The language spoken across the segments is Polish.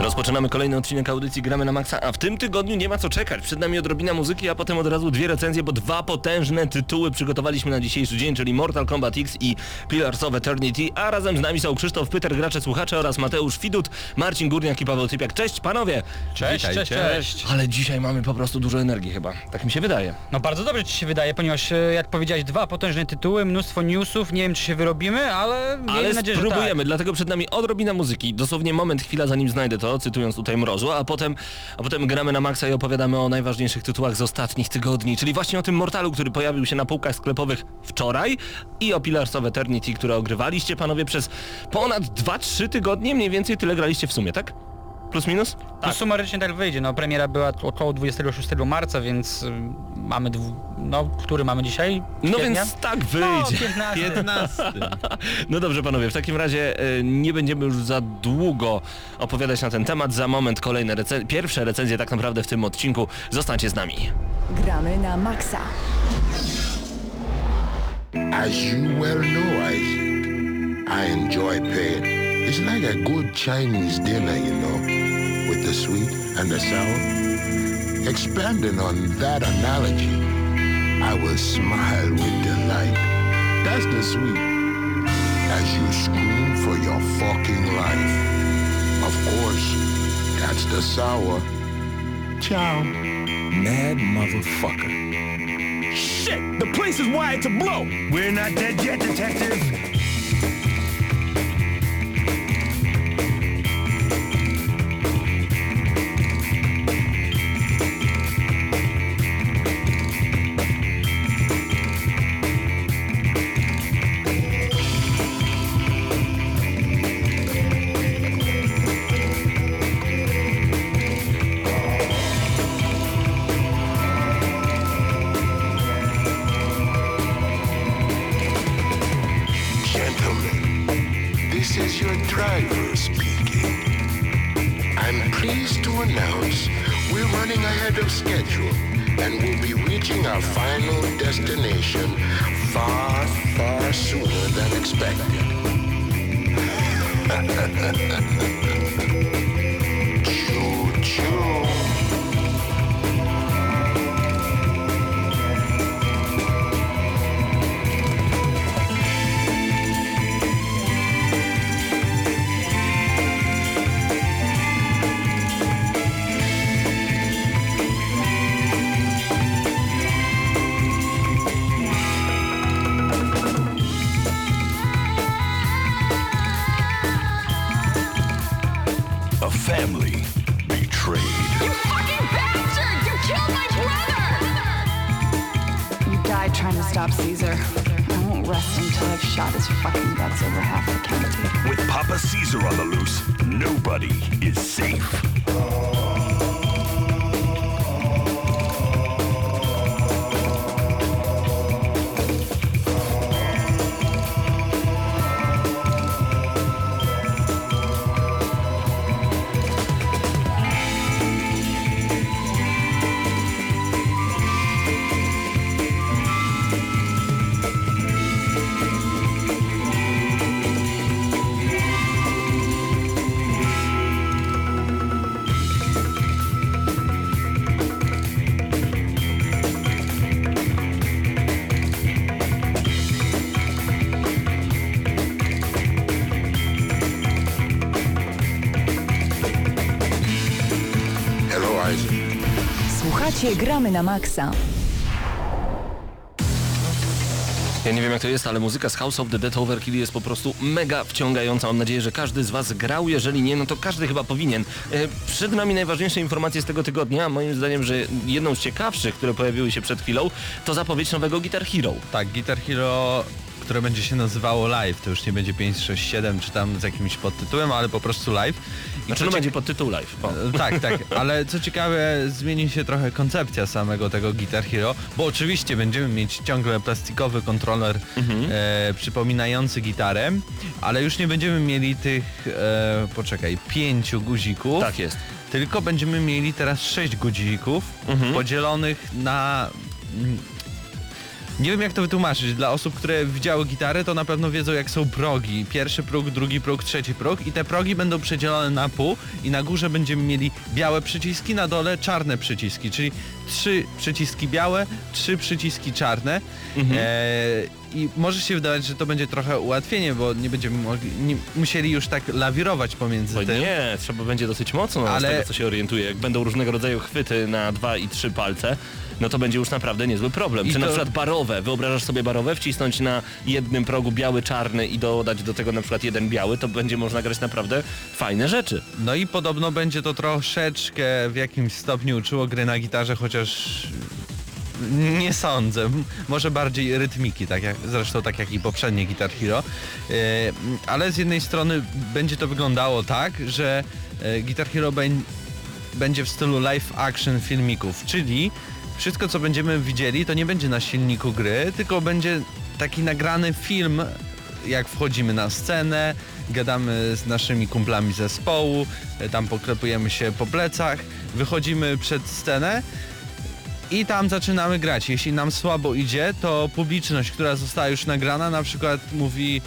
Rozpoczynamy kolejny odcinek audycji Gramy na Maxa, a w tym tygodniu nie ma co czekać. Przed nami odrobina muzyki, a potem od razu dwie recenzje, bo dwa potężne tytuły przygotowaliśmy na dzisiejszy dzień, czyli Mortal Kombat X i Pillars of Eternity, a razem z nami są Krzysztof Pyter, gracze, słuchacze oraz Mateusz Widut, Marcin Górniak i Paweł Typiak. Cześć panowie! Cześć, Witajcie. cześć, cześć. Ale dzisiaj mamy po prostu dużo energii chyba, tak mi się wydaje. No bardzo dobrze ci się wydaje, ponieważ e, jak powiedziałeś, dwa potężne tytuły, mnóstwo newsów, nie wiem czy się wyrobimy, ale miejmy Ale nadzieję, że spróbujemy, tak. dlatego przed nami odrobina muzyki. Dosłownie moment, chwila zanim znajdę to, cytując tutaj Mrozu, a potem, a potem gramy na maksa i opowiadamy o najważniejszych tytułach z ostatnich tygodni, czyli właśnie o tym Mortalu, który pojawił się na półkach sklepowych wczoraj i o Pillars of Eternity, które ogrywaliście panowie przez ponad 2-3 tygodnie, mniej więcej tyle graliście w sumie, tak? Plus minus? No sumarycznie tak wyjdzie, no premiera była około 26 marca, więc y, mamy, dwu, no który mamy dzisiaj? No więc tak No, wyjdzie. 15. 15. No dobrze panowie, w takim razie e, nie będziemy już za długo opowiadać na ten temat. Za moment kolejne recen- pierwsze recenzje tak naprawdę w tym odcinku. Zostańcie z nami. Gramy na maksa. As you well know, Isaac, I enjoy pain. It's like a good Chinese dinner, you know, with the sweet and the sour. Expanding on that analogy, I will smile with delight. That's the sweet. As you scream for your fucking life. Of course, that's the sour. Ciao. Mad motherfucker. Shit! The place is wired to blow! We're not dead yet, detective! Trying to stop Caesar. I won't rest until I've shot his fucking guts over half the county. With Papa Caesar on the loose, nobody is safe. Słuchacie, gramy na maksa. Ja nie wiem jak to jest, ale muzyka z House of the Dead Overkill jest po prostu mega wciągająca. Mam nadzieję, że każdy z Was grał. Jeżeli nie, no to każdy chyba powinien. E, Przed nami najważniejsze informacje z tego tygodnia. Moim zdaniem, że jedną z ciekawszych, które pojawiły się przed chwilą, to zapowiedź nowego Guitar Hero. Tak, Guitar Hero które będzie się nazywało live. To już nie będzie 5, 6, 7 czy tam z jakimś podtytułem, ale po prostu live. I Znaczy co no będzie pod tytuł live. O. E, Tak, tak, ale co ciekawe, zmieni się trochę koncepcja samego tego Guitar Hero, bo oczywiście będziemy mieć ciągle plastikowy kontroler e, przypominający gitarę, ale już nie będziemy mieli tych, e, poczekaj, pięciu guzików. Tak jest. Tylko będziemy mieli teraz sześć guzików podzielonych na... Nie wiem jak to wytłumaczyć. Dla osób, które widziały gitarę, to na pewno wiedzą jak są progi. Pierwszy próg, drugi próg, trzeci próg i te progi będą przedzielone na pół i na górze będziemy mieli białe przyciski, na dole czarne przyciski, czyli trzy przyciski białe, trzy przyciski czarne. E, I może się wydawać, że to będzie trochę ułatwienie, bo nie będziemy mogli, nie, musieli już tak lawirować pomiędzy Bo tym. nie, trzeba będzie dosyć mocno, ale... z tego co się orientuję. Jak będą różnego rodzaju chwyty na dwa i trzy palce, no to będzie już naprawdę niezły problem. I Czy na to- przykład barowe, wyobrażasz sobie barowe, wcisnąć na jednym progu biały, czarny i dodać do tego na przykład jeden biały, to będzie można grać naprawdę fajne rzeczy. No i podobno będzie to troszeczkę w jakimś stopniu uczyło gry na gitarze, chociaż nie sądzę. M- Może bardziej rytmiki, tak jak, zresztą tak jak i poprzednie Guitar Hero. E, ale z jednej strony będzie to wyglądało tak, że e, Guitar Hero beń- będzie w stylu live action filmików, czyli wszystko co będziemy widzieli to nie będzie na silniku gry, tylko będzie taki nagrany film jak wchodzimy na scenę, gadamy z naszymi kumplami zespołu, tam poklepujemy się po plecach, wychodzimy przed scenę i tam zaczynamy grać. Jeśli nam słabo idzie, to publiczność, która została już nagrana, na przykład mówi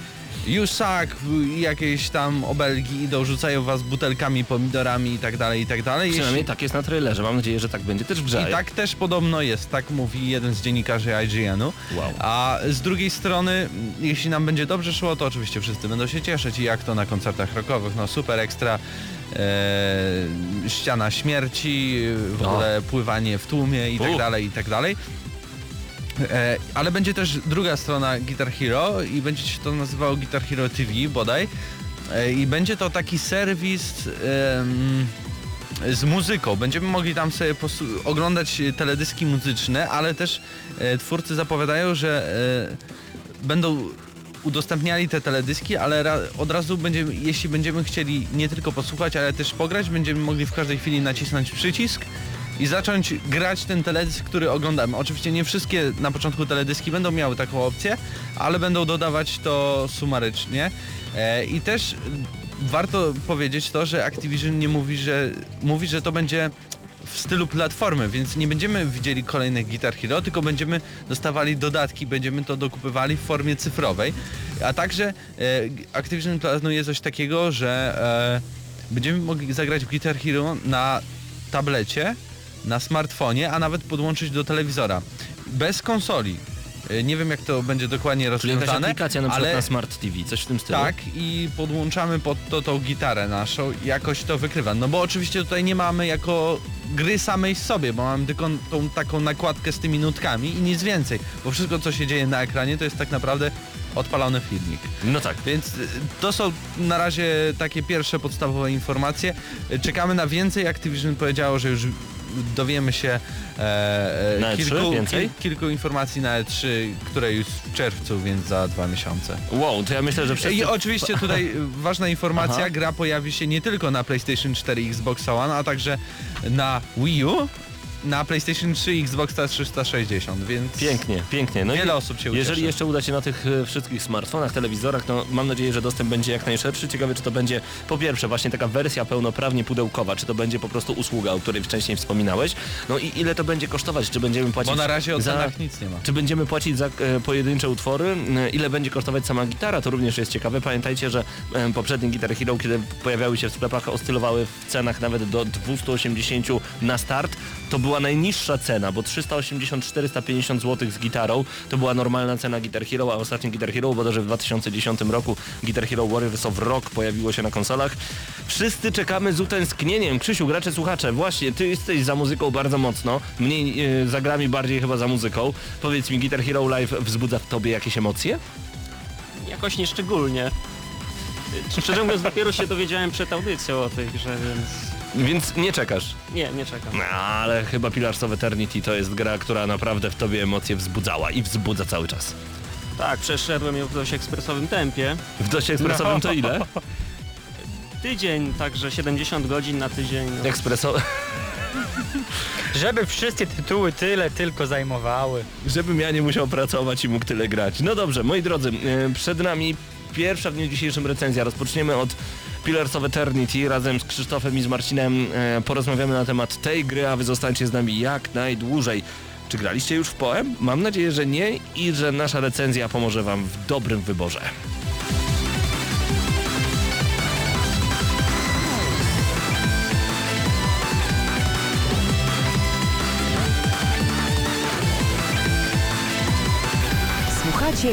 You suck, jakieś tam obelgi idą, rzucają was butelkami, pomidorami i tak dalej, i tak dalej. Przynajmniej Jeśli... tak jest na trailerze. Mam nadzieję, że tak będzie też w grze. I tak też podobno jest, tak mówi jeden z dziennikarzy IGN-u. Wow. A z drugiej strony, jeśli nam będzie dobrze szło, to oczywiście wszyscy będą się cieszyć i jak to na koncertach rockowych, no super ekstra, e, ściana śmierci, w No. ogóle pływanie w tłumie i tak dalej, i tak dalej. E, ale będzie też druga strona Guitar Hero i będzie się to nazywało Guitar Hero TV bodaj. E, I będzie to taki serwis z muzyką. Będziemy mogli tam sobie oglądać teledyski muzyczne, ale też e, twórcy zapowiadają, że będą udostępniali te teledyski, ale od razu będziemy, jeśli będziemy chcieli nie tylko posłuchać, ale też pograć, będziemy mogli w każdej chwili nacisnąć przycisk i zacząć grać ten teledysk, który oglądamy. Oczywiście nie wszystkie na początku teledyski będą miały taką opcję, ale będą dodawać to sumarycznie. E, I też warto powiedzieć to, że Activision nie mówi, że mówi, że to będzie w stylu platformy, więc nie będziemy widzieli kolejnych Guitar Hero, tylko będziemy dostawali dodatki, będziemy to dokupywali w formie cyfrowej. A także e, Activision planuje coś takiego, że e, będziemy mogli zagrać w Guitar Hero na tablecie, na smartfonie, a nawet podłączyć do telewizora. Bez konsoli. E, Nie wiem jak to będzie dokładnie Czyli rozwiązane, aplikacja na przykład ale na Smart TV, coś w tym stylu. tak i podłączamy pod to tą gitarę naszą i jakoś to wykrywa. No bo oczywiście tutaj nie mamy jako gry samej sobie, bo mamy tylko tą taką nakładkę z tymi nutkami i nic więcej, bo wszystko co się dzieje na ekranie to jest tak naprawdę odpalony filmik. No tak. Więc y, to są na razie takie pierwsze podstawowe informacje. Y, Czekamy na więcej. Activision powiedziało, że już dowiemy się e, e, E3 kilku, więcej? kilku informacji na E3, które już w czerwcu, więc za dwa miesiące. Wow, to ja myślę, że. I oczywiście tutaj ważna informacja, Aha. gra pojawi się nie tylko na PlayStation 4 i Xbox One, a także na Wii U, na PlayStation 3 i Xbox 360, więc Pięknie, pięknie. No wiele osób się Jeżeli ucieszy. jeszcze uda się na tych e, wszystkich smartfonach, telewizorach, to mam nadzieję, że dostęp będzie jak najszerszy. Ciekawe, czy to będzie po pierwsze właśnie taka wersja pełnoprawnie pudełkowa, czy to będzie po prostu usługa, o której wcześniej wspominałeś. No i ile to będzie kosztować? Czy będziemy płacić Bo na razie o za... cenach nic nie ma. Czy będziemy płacić za e, pojedyncze utwory? E, Ile będzie kosztować sama gitara? To również jest ciekawe. Pamiętajcie, że e, poprzednie Guitar Hero, kiedy pojawiały się w sklepach, oscylowały w cenach nawet do 280 na start. To była najniższa cena, bo 380-450 zł z gitarą to była normalna cena Guitar Hero, a ostatni Guitar Hero, bodajże w 2010 roku Guitar Hero Warriors of Rock pojawiło się na konsolach. Wszyscy czekamy z utęsknieniem. Krzysiu, gracze, słuchacze, właśnie, ty jesteś za muzyką bardzo mocno, mniej e, za grami, bardziej chyba za muzyką. Powiedz mi, Guitar Hero Live wzbudza w tobie jakieś emocje? Jakoś nieszczególnie. Szczerze mówiąc, dopiero się dowiedziałem przed audycją o tej grze, więc Więc nie czekasz. nie, nie czekam. No, ale chyba Pillars of Eternity to jest gra, która naprawdę w tobie emocje wzbudzała i wzbudza cały czas. Tak, przeszedłem ją w dość ekspresowym tempie. W dość ekspresowym to ile? Tydzień, także 70 godzin na tydzień. No. Ekspreso... Żeby wszystkie tytuły tyle tylko zajmowały. Żebym ja nie musiał pracować i mógł tyle grać. No dobrze, moi drodzy, e, przed nami pierwsza w dniu dzisiejszym recenzja. Rozpoczniemy od Pillars of Eternity. Razem z Krzysztofem i z Marcinem e, porozmawiamy na temat tej gry, a wy zostańcie z nami jak najdłużej. Czy graliście już w Poem? Mam nadzieję, że nie i że nasza recenzja pomoże wam w dobrym wyborze.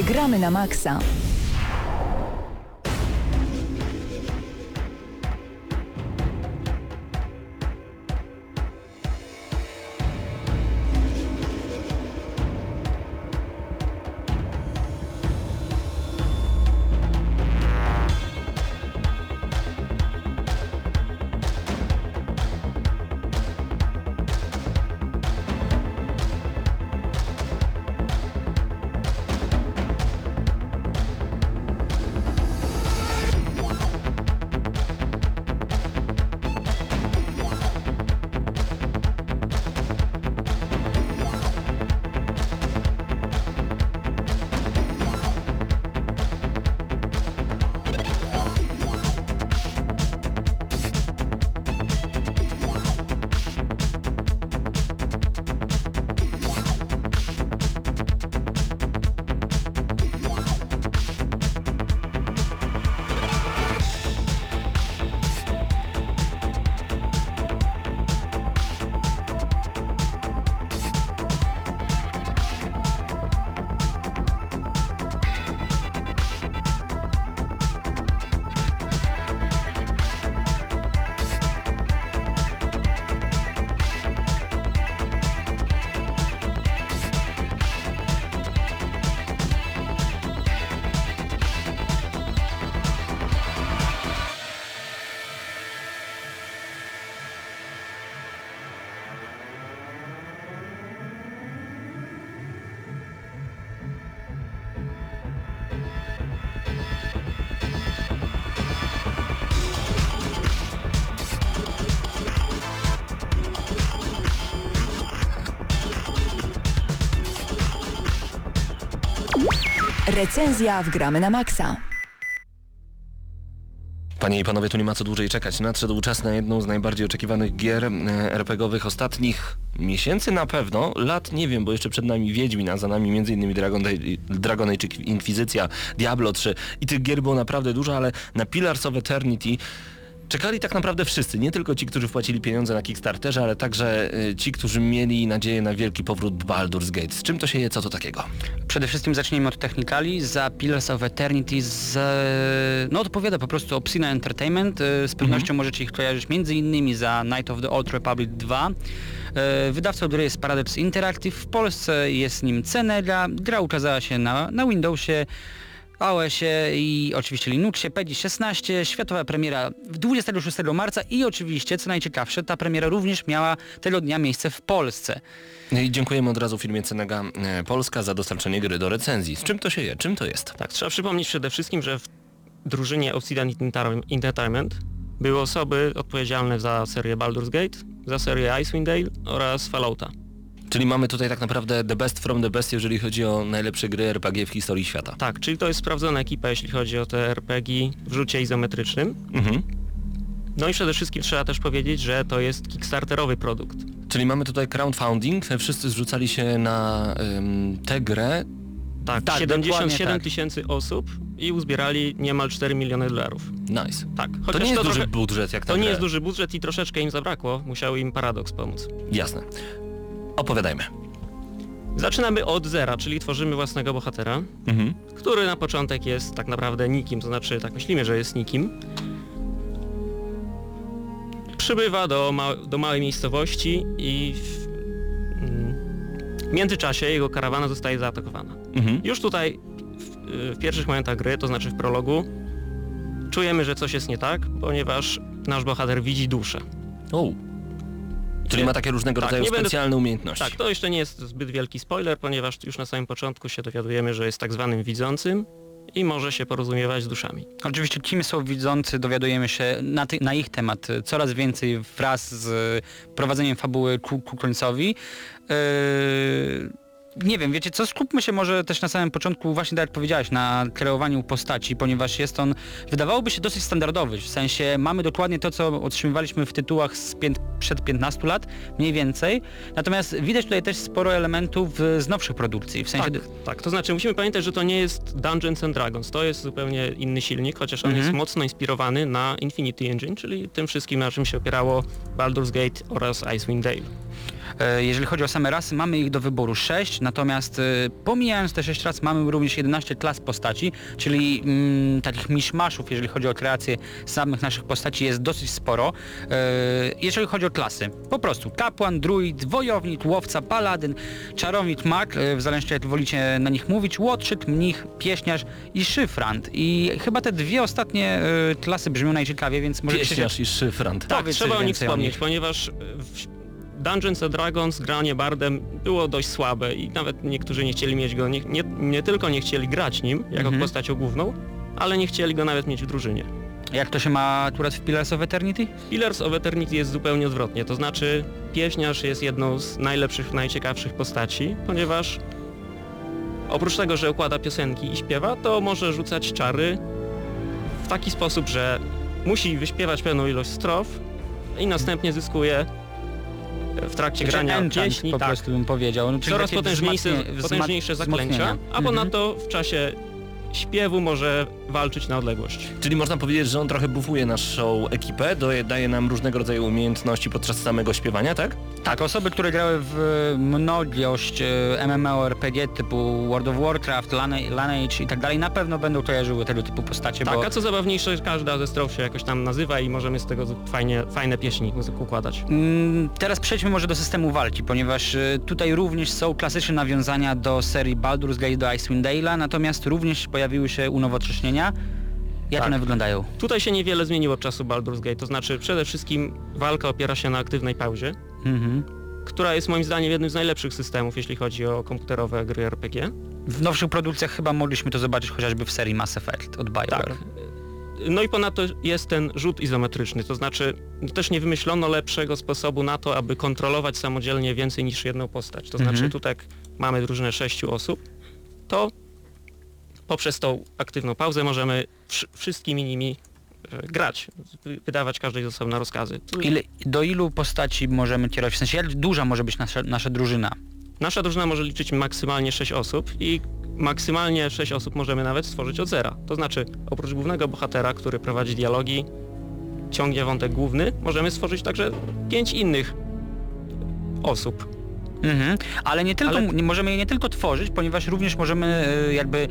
Gramy na Maxa. Recenzja w Gramy na Maxa. Panie i panowie, tu nie ma co dłużej czekać. Nadszedł czas na jedną z najbardziej oczekiwanych gier e, RPGowych ostatnich miesięcy na pewno. Lat nie wiem, bo jeszcze przed nami Wiedźmin, a za nami m.in. Dragon, Dragon Age Inkwizycja, Diablo 3 i tych gier było naprawdę dużo, ale na Pillars of Eternity Czekali tak naprawdę wszyscy, nie tylko ci, którzy wpłacili pieniądze na Kickstarterze, ale także y, ci, którzy mieli nadzieję na wielki powrót Baldur's Gate. Z czym to się je, co to takiego? Przede wszystkim zacznijmy od technikali. Za Pillars of Eternity z, no odpowiada po prostu Obscena Entertainment. Y, Z pewnością możecie ich kojarzyć między innymi za Night of the Old Republic 2. Y, Wydawcą gry jest Paradox Interactive. W Polsce jest nim Cenega. Gra ukazała się na, na Windowsie. iOSie i oczywiście Linuxie, PEGI 16, światowa premiera 26 marca i oczywiście, co najciekawsze, ta premiera również miała tego dnia miejsce w Polsce. No I dziękujemy od razu firmie Cenega e, Polska za dostarczenie gry do recenzji. Z czym to się je? Czym to jest? Tak, trzeba przypomnieć przede wszystkim, że w drużynie Obsidian Entertainment były osoby odpowiedzialne za serię Baldur's Gate, za serię Icewind Dale oraz Fallouta. Czyli mamy tutaj tak naprawdę the best from the best, jeżeli chodzi o najlepsze gry RPG w historii świata. Tak, czyli to jest sprawdzona ekipa, jeśli chodzi o te RPG w rzucie izometrycznym. Mhm. No i przede wszystkim trzeba też powiedzieć, że to jest kickstarterowy produkt. Czyli mamy tutaj crowdfunding, wszyscy zrzucali się na ym, tę grę. Tak, Tak, 77 dokładnie tak. tysięcy osób i uzbierali niemal 4 miliony dolarów. Nice. Tak, To nie jest duży trochę- budżet jak To nie jest duży budżet i troszeczkę im zabrakło, musiał im Paradox pomóc. Jasne. Opowiadajmy. Zaczynamy od zera, czyli tworzymy własnego bohatera, Mhm. który na początek jest tak naprawdę nikim, to znaczy tak myślimy, że jest nikim. Przybywa do, ma do małej miejscowości i w, mm, w międzyczasie jego karawana zostaje zaatakowana. Mhm. Już tutaj w, w pierwszych momentach gry, to znaczy w prologu, czujemy, że coś jest nie tak, ponieważ nasz bohater widzi duszę. O, Czyli ma takie różnego Tak, rodzaju nie będę- specjalne umiejętności. Tak, to jeszcze nie jest zbyt wielki spoiler, ponieważ już na samym początku się dowiadujemy, że jest tak zwanym widzącym i może się porozumiewać z duszami. Oczywiście kim są widzący, dowiadujemy się na, ty, na ich temat y, coraz więcej wraz z y, prowadzeniem fabuły ku, ku końcowi. Yy, nie wiem, wiecie co, skupmy się może też na samym początku, właśnie tak jak powiedziałeś, na kreowaniu postaci, ponieważ jest on, wydawałoby się dosyć standardowy, w sensie mamy dokładnie to, co otrzymywaliśmy w tytułach z pięt, przed 15 lat, mniej więcej, natomiast widać tutaj też sporo elementów z nowszych produkcji, w sensie... Tak, tak, to znaczy musimy pamiętać, że to nie jest Dungeons and Dragons, to jest zupełnie inny silnik, chociaż on Mhm. jest mocno inspirowany na Infinity Engine, czyli tym wszystkim, na czym się opierało Baldur's Gate oraz Icewind Dale. E, Jeżeli chodzi o same rasy, mamy ich do wyboru 6, natomiast e, pomijając te 6 ras, mamy również 11 klas postaci, czyli mm, takich miszmaszów, jeżeli chodzi o kreację samych naszych postaci jest dosyć sporo. E, Jeżeli chodzi o klasy, po prostu kapłan, druid, wojownik, łowca, paladyn, czarownik, mag, w zależności jak wolicie na nich mówić, łotrzyk, mnich, pieśniarz i szyfrant. I chyba te dwie ostatnie klasy brzmią najciekawiej, więc może Pieśniarz i szyfrant. Tak, Powiedz trzeba o nich wspomnieć, nich. ponieważ w Dungeons and Dragons granie bardem było dość słabe i nawet niektórzy nie chcieli mieć go, nie, nie, nie tylko nie chcieli grać nim jako Mhm. postacią główną, ale nie chcieli go nawet mieć w drużynie. Jak to się ma akurat w Pillars of Eternity? Pillars of Eternity jest zupełnie odwrotnie, to znaczy pieśniarz jest jedną z najlepszych, najciekawszych postaci, ponieważ oprócz tego, że układa piosenki i śpiewa, to może rzucać czary w taki sposób, że musi wyśpiewać pewną ilość strof i następnie zyskuje w trakcie Znaczy grania enchant pieśni po tak, prostu bym powiedział. No, czyli coraz potężniejsze, Mhm. potężniejsze zaklęcia, a ponadto w czasie śpiewu może walczyć na odległość. Czyli można powiedzieć, że on trochę bufuje naszą ekipę, daje, nam różnego rodzaju umiejętności podczas samego śpiewania, tak? Tak, osoby, które grały w mnogość e, MMORPG typu World of Warcraft, Lineage i tak dalej, na pewno będą kojarzyły tego typu postacie, Tak, bo a co zabawniejsze, każda ze strof się jakoś tam nazywa i możemy z tego fajnie, fajne pieśni układać. Mm, Teraz przejdźmy może do systemu walki, ponieważ e, tutaj również są klasyczne nawiązania do serii Baldur's Gate do Icewind Dale'a, natomiast również pojawiły się unowocześnienia. Jak Tak. one wyglądają? Tutaj się niewiele zmieniło od czasu Baldur's Gate, to znaczy przede wszystkim walka opiera się na aktywnej pauzie, Mhm. która jest moim zdaniem jednym z najlepszych systemów, jeśli chodzi o komputerowe gry RPG. W nowszych produkcjach chyba mogliśmy to zobaczyć chociażby w serii Mass Effect od BioWare. Tak. No i ponadto jest ten rzut izometryczny, to znaczy też nie wymyślono lepszego sposobu na to, aby kontrolować samodzielnie więcej niż jedną postać. To znaczy Mhm. tutaj jak mamy drużynę sześciu osób, to poprzez tą aktywną pauzę możemy wsz- wszystkimi nimi e, grać, wy- wydawać każdej z osobna rozkazy. Ile, do ilu postaci możemy kierować? W sensie jak duża może być nasza, nasza drużyna? Nasza drużyna może liczyć maksymalnie 6 osób i maksymalnie 6 osób możemy nawet stworzyć od zera. To znaczy, oprócz głównego bohatera, który prowadzi dialogi, ciągnie wątek główny, możemy stworzyć także 5 innych osób. Mhm. Ale nie tylko, Ale- możemy je nie tylko tworzyć, ponieważ również możemy e, jakby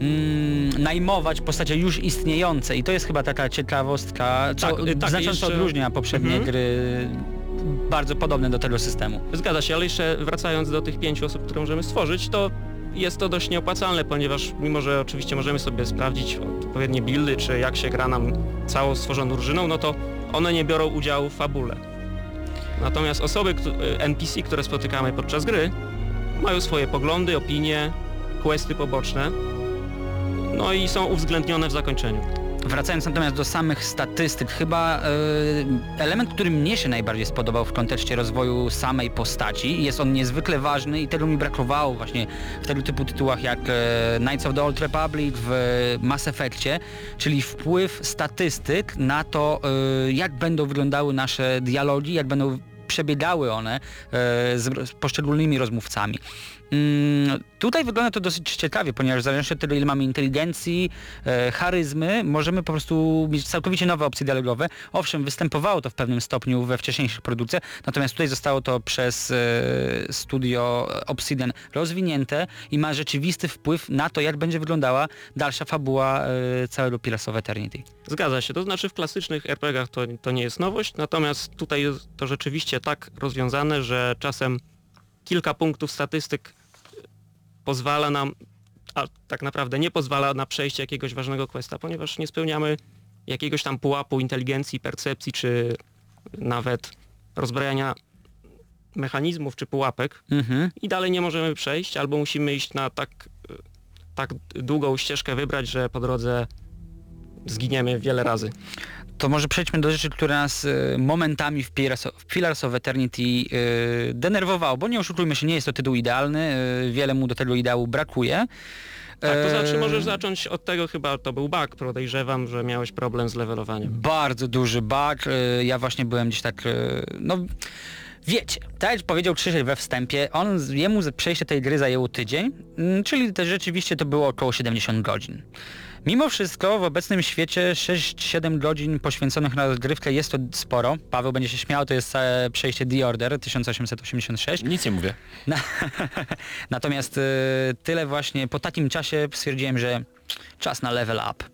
mm, najmować postacie już istniejące i to jest chyba taka ciekawostka, co Tak, tak, znacząco jeszcze- odróżnia poprzednie Mhm. gry bardzo podobne do tego systemu. Zgadza się, ale jeszcze wracając do tych pięciu osób, które możemy stworzyć, to jest to dość nieopłacalne, ponieważ mimo, że oczywiście możemy sobie sprawdzić odpowiednie buildy, czy jak się gra nam całą stworzoną drużyną, no to one nie biorą udziału w fabule. Natomiast osoby, któ- NPC, które spotykamy podczas gry, mają swoje poglądy, opinie, questy poboczne, no i są uwzględnione w zakończeniu. Wracając natomiast do samych statystyk, chyba e, element, który mnie się najbardziej spodobał w kontekście rozwoju samej postaci, jest on niezwykle ważny i tego mi brakowało właśnie w tego typu tytułach jak e, Knights of the Old Republic, w Mass Effectie, czyli wpływ statystyk na to, e, jak będą wyglądały nasze dialogi, jak będą przebiegały one e, z, z poszczególnymi rozmówcami. Mm, tutaj wygląda to dosyć ciekawie, ponieważ zależnie od tego, ile mamy inteligencji, e, charyzmy, możemy po prostu mieć całkowicie nowe opcje dialogowe. Owszem, występowało to w pewnym stopniu we wcześniejszych produkcjach, natomiast tutaj zostało to przez e, studio Obsidian rozwinięte i ma rzeczywisty wpływ na to, jak będzie wyglądała dalsza fabuła e, całego Pillars of Eternity. Zgadza się, to znaczy w klasycznych RPG-ach to, to nie jest nowość, natomiast tutaj jest to rzeczywiście tak rozwiązane, że czasem kilka punktów statystyk pozwala nam, a tak naprawdę nie pozwala na przejście jakiegoś ważnego questa, ponieważ nie spełniamy jakiegoś tam pułapu inteligencji, percepcji, czy nawet rozbrajania mechanizmów czy pułapek Mhm. i dalej nie możemy przejść, albo musimy iść na tak, tak długą ścieżkę wybrać, że po drodze zginiemy wiele razy. To może przejdźmy do rzeczy, które nas y, momentami w Pillars of, w Pillars of Eternity y, denerwowało, bo nie oszukujmy się, nie jest to tytuł idealny, y, wiele mu do tego ideału brakuje. Tak, to znaczy E, możesz zacząć od tego chyba, to był bug, podejrzewam, że miałeś problem z levelowaniem. Bardzo duży bug. y, Ja właśnie byłem gdzieś tak, y, no wiecie, tak jak powiedział Krzysiek we wstępie, on, jemu przejście tej gry zajęło tydzień, mm, czyli też rzeczywiście to było około 70 godzin. Mimo wszystko w obecnym świecie 6-7 godzin poświęconych na rozgrywkę jest to sporo. Paweł będzie się śmiał, to jest całe przejście The Order 1886. Nic nie mówię. Na- Natomiast y, tyle właśnie po takim czasie stwierdziłem, że czas na level up.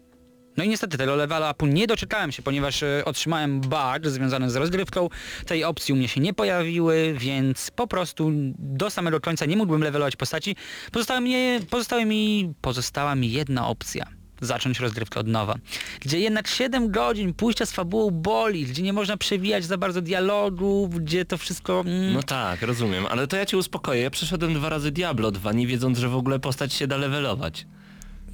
No i niestety tego level upu nie doczekałem się, ponieważ y, otrzymałem bug związany z rozgrywką. Tej opcji u mnie się nie pojawiły, więc po prostu do samego końca nie mógłbym levelować postaci. Pozostała mi, pozostała mi, pozostała mi jedna opcja. Zacząć rozgrywkę od nowa. Gdzie jednak 7 godzin pójścia z fabułą boli, gdzie nie można przewijać za bardzo dialogów, gdzie to wszystko... Mm, No tak, rozumiem, ale to ja cię uspokoję. Ja przeszedłem dwa razy Diablo 2, nie wiedząc, że w ogóle postać się da levelować.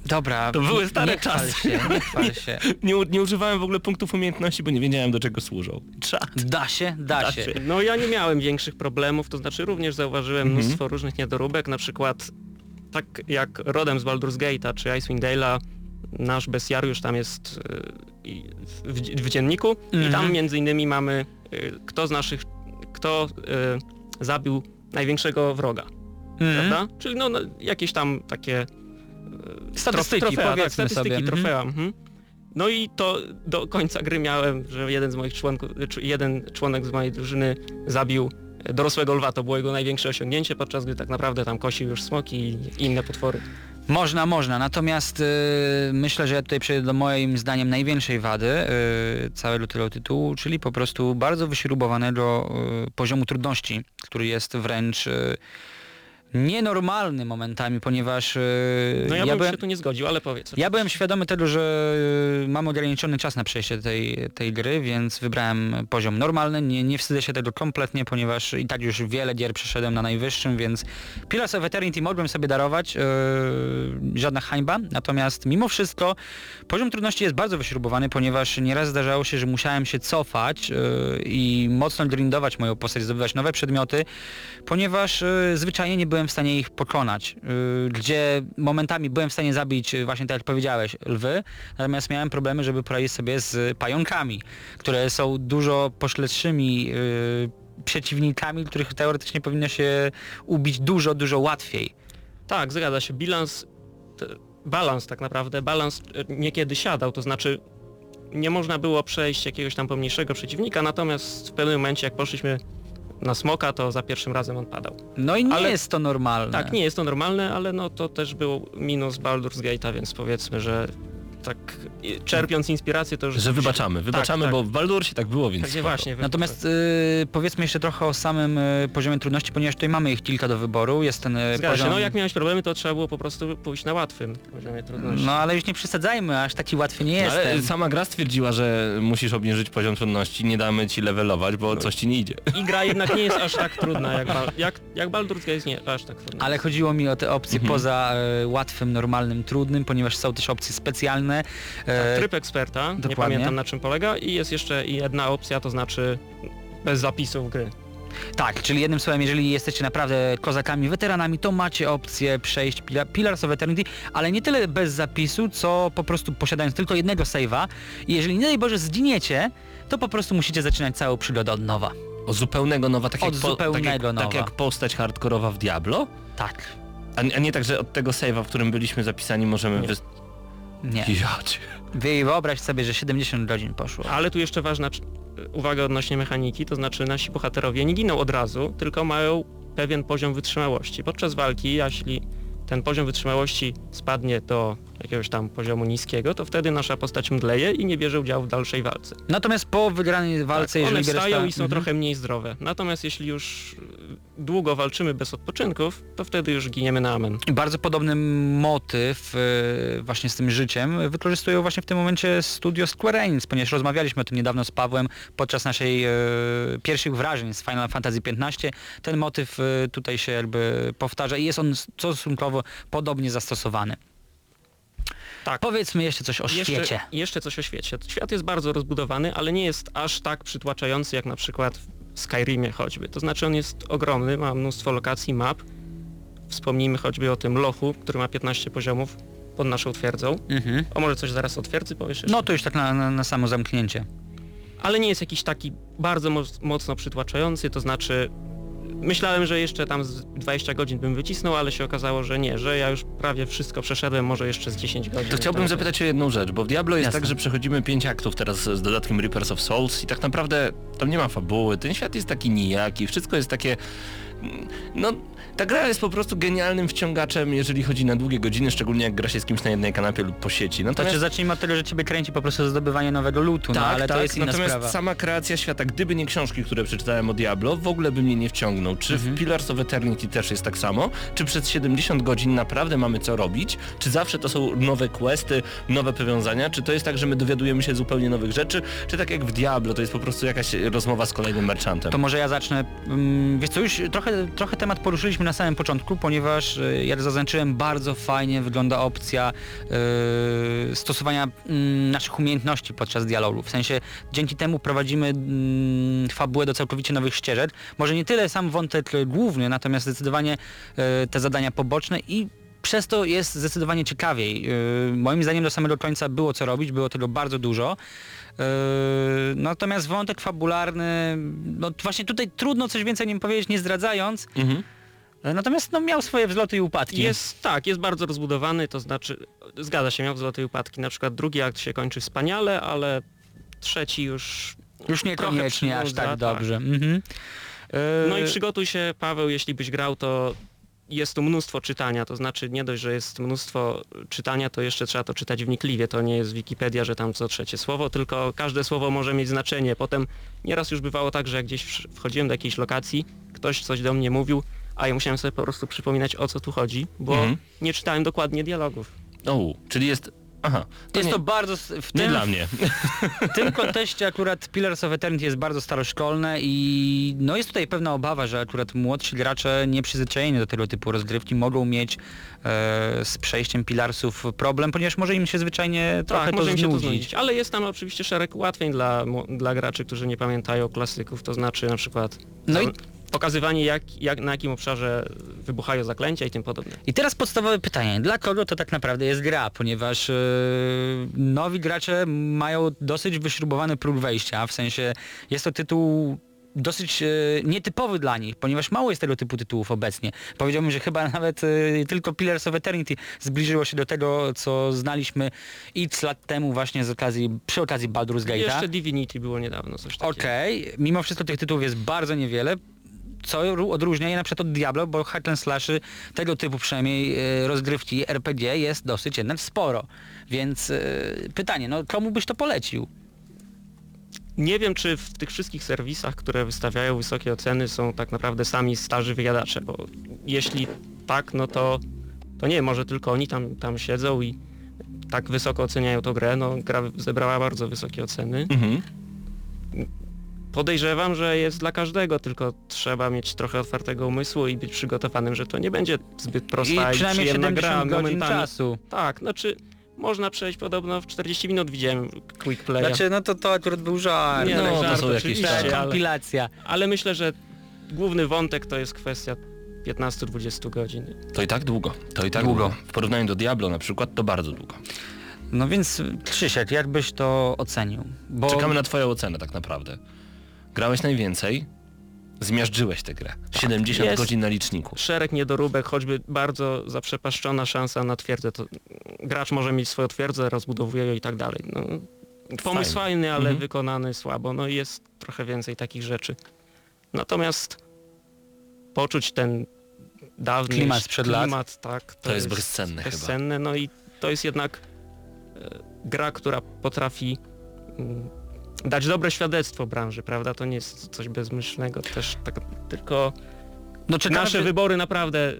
Dobra, To były stare nie chwal czasy. Się, nie chwal się. Nie, u- nie używałem w ogóle punktów umiejętności, bo nie wiedziałem do czego służą. Czad. Da się, da, Da się. się. No ja nie miałem większych problemów, to znaczy również zauważyłem Mhm. mnóstwo różnych niedoróbek, na przykład tak jak rodem z Baldur's Gate'a czy Icewind Dale'a, nasz bestiariusz tam jest y, i w, w dzienniku i Mhm. tam między innymi mamy y, kto z naszych, kto y, zabił największego wroga, Mhm. prawda? Czyli no, no jakieś tam takie Statystyki, trofea, tak, statystyki, sobie. Mhm. trofea. Mhm. No i to do końca gry miałem, że jeden z moich członków, jeden członek z mojej drużyny zabił dorosłego lwa, to było jego największe osiągnięcie, podczas gdy tak naprawdę tam kosił już smoki i inne potwory. Można, można. Natomiast y, myślę, że ja tutaj przejdę do moim zdaniem największej wady y, całego tego tytułu, czyli po prostu bardzo wyśrubowanego y, poziomu trudności, który jest wręcz nienormalny momentami, ponieważ y, No ja, ja bym się tu nie zgodził, ale powiedz. Ja byłem świadomy tego, że y, mam ograniczony czas na przejście tej, tej gry, więc wybrałem poziom normalny. Nie, nie wstydzę się tego kompletnie, ponieważ i tak już wiele gier przeszedłem na najwyższym, więc Pillars of Eternity mogłem sobie darować, yy, żadna hańba. Natomiast mimo wszystko poziom trudności jest bardzo wyśrubowany, ponieważ nieraz zdarzało się, że musiałem się cofać yy, i mocno grindować moją postać, zdobywać nowe przedmioty, ponieważ yy, zwyczajnie nie byłem w stanie ich pokonać. Yy, gdzie momentami byłem w stanie zabić, yy, właśnie tak jak powiedziałeś, lwy, natomiast miałem problemy, żeby poradzić sobie z pająkami, które są dużo poszletszymi yy, przeciwnikami, których teoretycznie powinno się ubić dużo, dużo łatwiej. Tak, zgadza się. Bilans, balans tak naprawdę, balans niekiedy siadał, to znaczy nie można było przejść jakiegoś tam pomniejszego przeciwnika, natomiast w pewnym momencie jak poszliśmy na smoka, to za pierwszym razem on padał. No i nie Ale- jest to normalne. Tak, nie jest to normalne, ale no to też był minus Baldur's Gate'a, więc powiedzmy, że tak czerpiąc inspirację to już... Że wybaczamy, wybaczamy, tak. bo w Baldursie tak było, więc Tak, właśnie. Natomiast y, powiedzmy jeszcze trochę o samym y, poziomie trudności, ponieważ tutaj mamy ich kilka do wyboru. Jest ten y, Zgadza poziom... się, no jak miałeś problemy, to trzeba było po prostu pójść na łatwym poziomie trudności. No ale już nie przesadzajmy, aż taki łatwy nie No, Ale sama gra stwierdziła, że musisz obniżyć poziom trudności, nie damy ci levelować, bo coś ci nie idzie. I gra jednak nie jest aż tak trudna jak, jak, jak Baldur's Gate jest nie aż tak trudna. Ale chodziło mi o te opcje Mhm. poza y, łatwym, normalnym, trudnym, ponieważ są też opcje specjalne. E, Tak, tryb eksperta, nie dokładnie. pamiętam na czym polega i jest jeszcze jedna opcja, to znaczy bez zapisów gry. Tak, czyli jednym słowem, jeżeli jesteście naprawdę kozakami, weteranami, to macie opcję przejść Pila- Pillars of Eternity, ale nie tyle bez zapisu, co po prostu posiadając tylko jednego save'a i jeżeli nie daj Boże zginiecie, to po prostu musicie zaczynać całą przygodę od nowa. Od zupełnego nowa, tak Od jak, po, tak, zupełnego jak, nowa. tak jak postać hardkorowa w Diablo? Tak. A, a nie tak, że od tego save'a, w którym byliśmy zapisani, możemy... Nie. Wys... Nie. Ja cię. Wy wyobraź sobie, że 70 godzin poszło. Ale tu jeszcze ważna uwaga odnośnie mechaniki, to znaczy nasi bohaterowie nie giną od razu, tylko mają pewien poziom wytrzymałości. Podczas walki, jeśli ten poziom wytrzymałości spadnie do jakiegoś tam poziomu niskiego, to wtedy nasza postać mdleje i nie bierze udziału w dalszej walce. Natomiast po wygranej walce, tak, one jeżeli gra wstają i są Mhm. trochę mniej zdrowe. Natomiast jeśli już długo walczymy bez odpoczynków, to wtedy już giniemy na amen. Bardzo podobny motyw e, właśnie z tym życiem wykorzystują właśnie w tym momencie studio Square Enix, ponieważ rozmawialiśmy o tym niedawno z Pawłem podczas naszej e, pierwszych wrażeń z Final Fantasy XV. Ten motyw e, tutaj się jakby powtarza i jest on stosunkowo podobnie zastosowany. Tak. Powiedzmy jeszcze coś o Jeszcze, świecie. jeszcze coś o świecie. Świat jest bardzo rozbudowany, ale nie jest aż tak przytłaczający jak na przykład w Skyrimie choćby. To znaczy on jest ogromny, ma mnóstwo lokacji, map. Wspomnijmy choćby o tym lochu, który ma 15 poziomów pod naszą twierdzą. Mhm. O może coś zaraz o twierdzy powiesz jeszcze? No to już tak na, na, na samo zamknięcie. ale nie jest jakiś taki bardzo moc, mocno przytłaczający, to znaczy myślałem, że jeszcze tam z 20 godzin bym wycisnął, ale się okazało, że nie, że ja już prawie wszystko przeszedłem, może jeszcze z 10 godzin. To chciałbym zapytać o jedną rzecz, bo w Diablo jest Jasne. tak, że przechodzimy pięć aktów teraz z dodatkiem Reapers of Souls i tak naprawdę tam nie ma fabuły, ten świat jest taki nijaki, wszystko jest takie... No, ta gra jest po prostu genialnym wciągaczem, jeżeli chodzi na długie godziny, szczególnie jak gra się z kimś na jednej kanapie lub po sieci. To Natomiast... czy zacznijmy od tego, że ciebie kręci po prostu zdobywanie nowego lutu, no ale to jest inna Tak, natomiast sprawa. sama kreacja świata, gdyby nie książki, które przeczytałem o Diablo, w ogóle by mnie nie wciągnął. Czy Mhm. w Pillars of Eternity też jest tak samo? Czy przez 70 godzin naprawdę mamy co robić? Czy zawsze to są nowe questy, nowe powiązania? Czy to jest tak, że my dowiadujemy się zupełnie nowych rzeczy? Czy tak jak w Diablo, to jest po prostu jakaś rozmowa z kolejnym merchantem? To może ja zacznę. Mm, Wiesz co, już trochę, trochę temat poruszyliśmy na samym początku, ponieważ y, jak zaznaczyłem, bardzo fajnie wygląda opcja y, stosowania mm, naszych umiejętności podczas dialogu. W sensie dzięki temu prowadzimy mm, fabułę do całkowicie nowych ścieżek. Może nie tyle sam wątek y, główny, natomiast zdecydowanie y, te zadania poboczne i przez to jest zdecydowanie ciekawiej. Yy, moim zdaniem do samego końca było co robić, było tego bardzo dużo. Yy, natomiast wątek fabularny, no właśnie tutaj trudno coś więcej o nim powiedzieć, nie zdradzając. Mhm. Yy, Natomiast no, miał swoje wzloty i upadki. Jest, tak, jest bardzo rozbudowany, to znaczy, zgadza się, miał wzloty i upadki. Na przykład drugi akt się kończy wspaniale, ale trzeci już... Już niekoniecznie aż przynudza, tak dobrze. Mhm. Yy, No i przygotuj się, Paweł, jeśli byś grał, to jest tu mnóstwo czytania, to znaczy nie dość, że jest mnóstwo czytania, to jeszcze trzeba to czytać wnikliwie. To nie jest Wikipedia, że tam co trzecie słowo, tylko każde słowo może mieć znaczenie. Potem nieraz już bywało tak, że jak gdzieś wchodziłem do jakiejś lokacji, ktoś coś do mnie mówił, a ja musiałem sobie po prostu przypominać o co tu chodzi, bo Mhm. nie czytałem dokładnie dialogów. O, czyli jest... Aha, to jest nie, to bardzo, w nie tym, dla mnie. w tym kontekście akurat Pillars of Eternity jest bardzo staroszkolne i no jest tutaj pewna obawa, że akurat młodsi gracze nieprzyzwyczajeni do tego typu rozgrywki mogą mieć e, z przejściem Pillarsów problem, ponieważ może im się zwyczajnie trochę tak, to może im się to znudzić. Ale jest tam oczywiście szereg ułatwień dla, dla graczy, którzy nie pamiętają klasyków, to znaczy na przykład No i- pokazywanie jak, jak, na jakim obszarze wybuchają zaklęcia i tym podobne. I teraz podstawowe pytanie, dla kogo to tak naprawdę jest gra, ponieważ e, nowi gracze mają dosyć wyśrubowany próg wejścia, w sensie jest to tytuł dosyć e, nietypowy dla nich, ponieważ mało jest tego typu tytułów obecnie. Powiedziałbym, że chyba nawet e, tylko Pillars of Eternity zbliżyło się do tego, co znaliśmy x lat temu właśnie z okazji, przy okazji Baldur's Gate'a. Jeszcze Divinity było niedawno coś takiego. Okej, mimo wszystko tych tytułów jest bardzo niewiele, co ró- odróżnia je na przykład od Diablo, bo hack and slashy tego typu przynajmniej e, rozgrywki RPG jest dosyć jednak sporo. Więc e, pytanie, no komu byś to polecił? Nie wiem, czy w tych wszystkich serwisach, które wystawiają wysokie oceny są tak naprawdę sami starzy wyjadacze, bo jeśli tak, no to, to nie, może tylko oni tam, tam siedzą i tak wysoko oceniają tą grę. No, gra zebrała bardzo wysokie oceny. Mhm. Podejrzewam, że jest dla każdego, tylko trzeba mieć trochę otwartego umysłu i być przygotowanym, że to nie będzie zbyt prosta I i, przyjemna 70 gra momentami. czasu. Tak, znaczy można przejść podobno w 40 minut widziałem quick playa. Znaczy, no to to akurat był żart. Nie, no, no, to żart są jakieś tam. ale, kompilacja. ale myślę, że główny wątek to jest kwestia 15-20 godzin. To i tak długo. To i tak Długo. długo. W porównaniu do Diablo na przykład to bardzo długo. No więc Krzysiek, jak byś to ocenił? Bo Czekamy na twoją ocenę tak naprawdę. Grałeś najwięcej, zmiażdżyłeś tę grę. 70 Jest. godzin na liczniku. Szereg niedoróbek, choćby bardzo zaprzepaszczona szansa na twierdzę, to gracz może mieć swoją twierdzę, rozbudowuje ją i tak dalej. No, pomysł Fajnie. fajny, ale Mhm. wykonany słabo. No i jest trochę więcej takich rzeczy. Natomiast poczuć ten dawny Klimat sprzed lat. klimat, tak, to, To jest bezcenne chyba. bezcenne. No i to jest jednak e, gra, która potrafi mm, dać dobre świadectwo branży, prawda? To nie jest coś bezmyślnego też, tak, tylko No, czy Nasze każdy- wybory naprawdę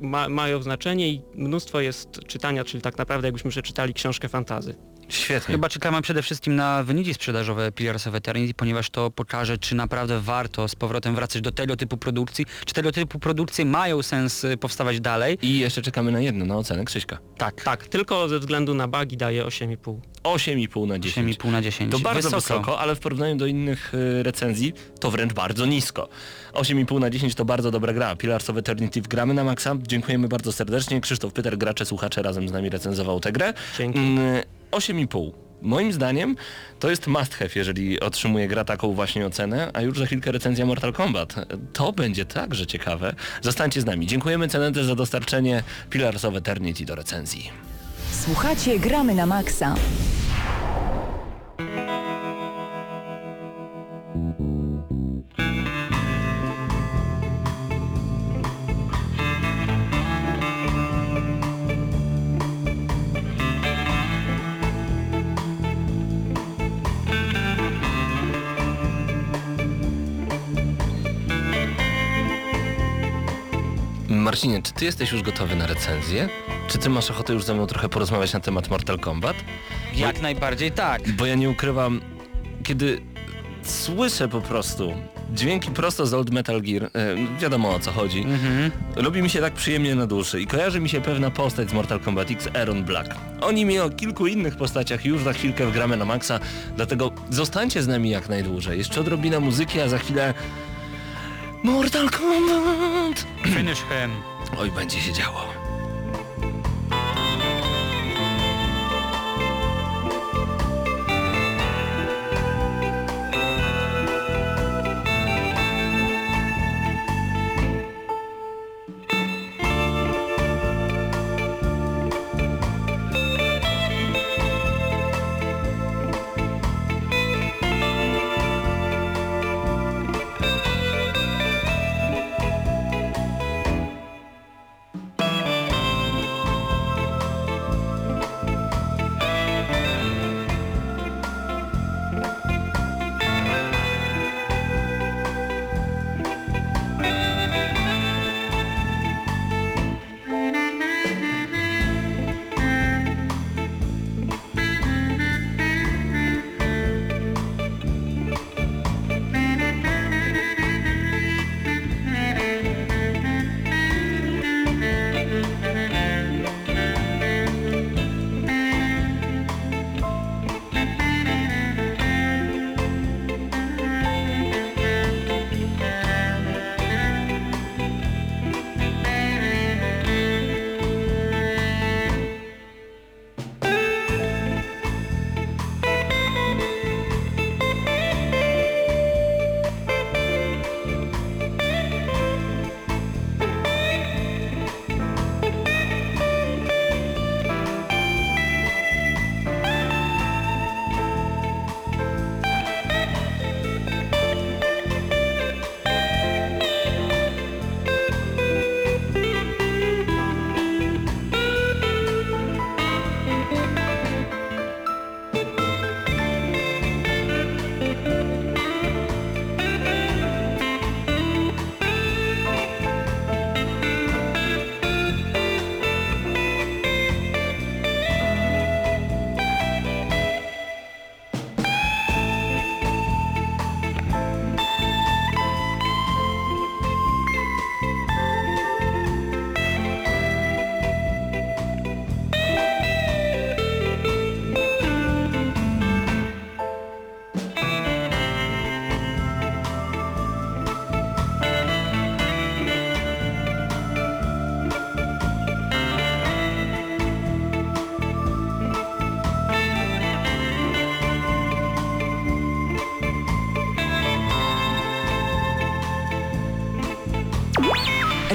ma, mają znaczenie i mnóstwo jest czytania, czyli tak naprawdę jakbyśmy przeczytali książkę fantazy. Świetnie. Chyba czekamy przede wszystkim na wyniki sprzedażowe Pillars of Eternity, ponieważ to pokaże, czy naprawdę warto z powrotem wracać do tego typu produkcji, czy tego typu produkcje mają sens y, powstawać dalej. I jeszcze czekamy na jedno, na ocenę Krzyśka. Tak, Tak, tylko ze względu na bugi daje 8,5. 8,5 na 10. 8,5 na 10. To bardzo wysoko. ale w porównaniu do innych y, recenzji to wręcz bardzo nisko. 8,5 na 10 to bardzo dobra gra. Pillars of Eternity gramy na maksa. Dziękujemy bardzo serdecznie. Krzysztof Pyter, gracze, słuchacze razem z nami recenzował tę grę. Dzięki. Mm, 8,5. Moim zdaniem to jest must have, jeżeli otrzymuje gra taką właśnie ocenę, a już za chwilkę recenzja Mortal Kombat. To będzie także ciekawe. Zostańcie z nami. Dziękujemy Cenente za dostarczenie Pillars of Eternity do recenzji. Słuchacie Gramy na Maxa. Marcinie, czy ty jesteś już gotowy na recenzję? Czy ty masz ochotę już ze mną trochę porozmawiać na temat Mortal Kombat? Jak najbardziej tak. Bo ja nie ukrywam, kiedy słyszę po prostu dźwięki prosto z Old Metal Gear, e, wiadomo o co chodzi, Mhm. robi mi się tak przyjemnie na duszy i kojarzy mi się pewna postać z Mortal Kombat X, Aaron Black. Oni mi o kilku innych postaciach już za chwilkę wgramy na maksa, dlatego zostańcie z nami jak najdłużej. Jeszcze odrobina muzyki, a za chwilę... Mortal Kombat! Finish him. Oj, będzie się działo.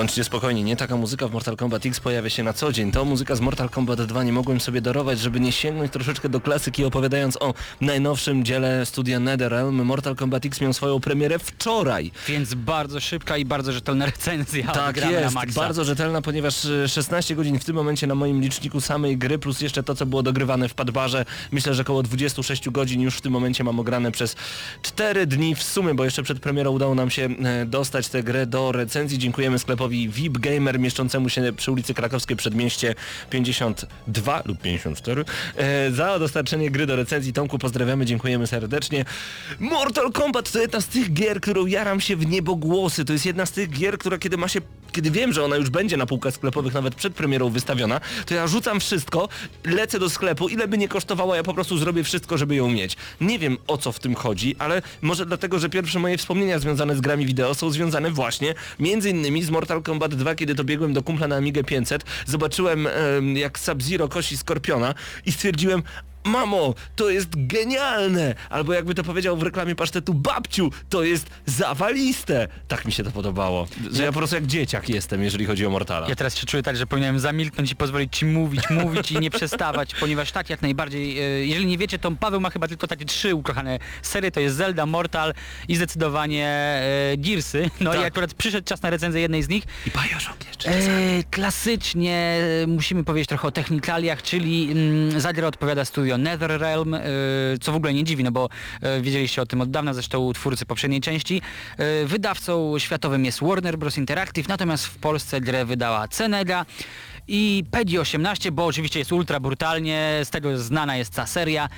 Bądźcie spokojni, nie taka muzyka w Mortal Kombat X pojawia się na co dzień. To muzyka z Mortal Kombat 2 nie mogłem sobie darować, żeby nie sięgnąć troszeczkę do klasyki opowiadając o najnowszym dziele studia NetherRealm. Mortal Kombat X miał swoją premierę wczoraj. Więc bardzo szybka i bardzo rzetelna recenzja. Tak jest, bardzo rzetelna, ponieważ e, 16 godzin w tym momencie na moim liczniku samej gry, plus jeszcze to, co było dogrywane w Padbarze. Myślę, że około 26 godzin już w tym momencie mam ograne przez 4 dni w sumie, bo jeszcze przed premierą udało nam się e, dostać tę grę do recenzji. Dziękujemy sklepowi VIP Gamer mieszczącemu się przy ulicy Krakowskiej Przedmieście 52 lub 54 e, za dostarczenie gry do recenzji. Tomku pozdrawiamy, dziękujemy serdecznie. Mortal Kombat to jedna z tych gier, którą jaram się w niebogłosy. To jest jedna z tych gier, która kiedy ma się kiedy wiem, że ona już będzie na półkach sklepowych nawet przed premierą wystawiona, to ja rzucam wszystko, lecę do sklepu, ile by nie kosztowała, ja po prostu zrobię wszystko, żeby ją mieć. Nie wiem o co w tym chodzi, ale może dlatego, że pierwsze moje wspomnienia związane z grami wideo są związane właśnie między innymi z Mortal Kombat 2, kiedy to biegłem do kumpla na Amigę 500, zobaczyłem em, jak Sub-Zero kosi Skorpiona i stwierdziłem, Mamo, to jest genialne! Albo jakby to powiedział w reklamie pasztetu, babciu, to jest zawaliste! Tak mi się to podobało. Że ja po prostu jak dzieciak jestem, jeżeli chodzi o Mortala. Ja teraz się czuję tak, że powinienem zamilknąć i pozwolić ci mówić, mówić i nie przestawać, ponieważ tak jak najbardziej, e, jeżeli nie wiecie, to Paweł ma chyba tylko takie trzy ukochane serie, to jest Zelda, Mortal i zdecydowanie e, Gearsy. No Tak. i akurat przyszedł czas na recenzję jednej z nich. I Bioshock jeszcze. E, klasycznie e, musimy powiedzieć trochę o technikaliach, czyli mm, za grę odpowiada studio NetherRealm, e, co w ogóle nie dziwi, no bo e, wiedzieliście o tym od dawna, zresztą twórcy poprzedniej części. E, wydawcą światowym jest Warner Bros. Interactive, natomiast w Polsce grę wydała Cenega i PEGI 18, bo oczywiście jest ultra brutalnie, z tego znana jest ta seria.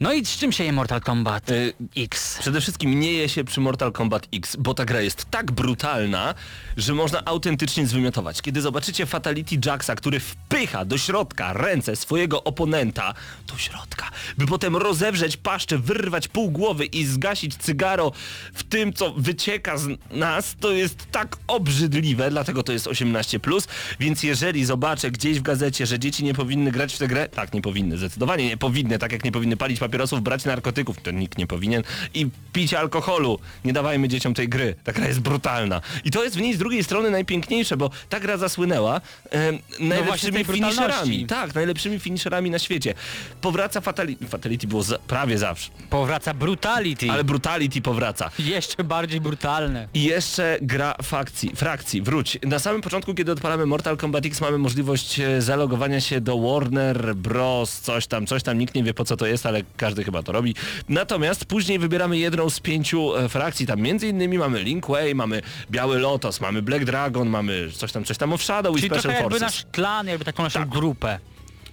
No i z czym się je Mortal Kombat Y, X? Przede wszystkim nie je się przy Mortal Kombat X, bo ta gra jest tak brutalna, że można autentycznie zwymiotować. Kiedy zobaczycie Fatality Jacksa, który wpycha do środka ręce swojego oponenta do środka, by potem rozewrzeć paszczę, wyrwać pół głowy i zgasić cygaro w tym, co wycieka z nas, to jest tak obrzydliwe, dlatego to jest 18+, więc jeżeli zobaczę gdzieś w gazecie, że dzieci nie powinny grać w tę grę, tak, nie powinny, zdecydowanie nie powinny, tak jak nie powinny palić papierosów, brać narkotyków, to nikt nie powinien, i pić alkoholu. Nie dawajmy dzieciom tej gry. Ta gra jest brutalna. I to jest w niej z drugiej strony najpiękniejsze, bo ta gra zasłynęła e, najlepszymi brutalności. finisherami. Tak, najlepszymi finisherami na świecie. Powraca Fatality, Fatality było za, prawie zawsze, Powraca Brutality, ale Brutality powraca. jeszcze bardziej brutalne. I jeszcze gra fakcji, frakcji, wróć. Na samym początku, kiedy odpalamy Mortal Kombat X, mamy możliwość e, zalogowania się do Warner Bros. Coś tam, coś tam, nikt nie wie po co to jest, ale każdy chyba to robi. Natomiast później wybieramy jedną z pięciu e, frakcji. Tam między innymi mamy Link Way, mamy Biały Lotos, mamy Black Dragon, mamy coś tam, coś tam of Shadow i Czyli trochę Special jakby Forces. nasz klan, jakby taką naszą Tak. grupę.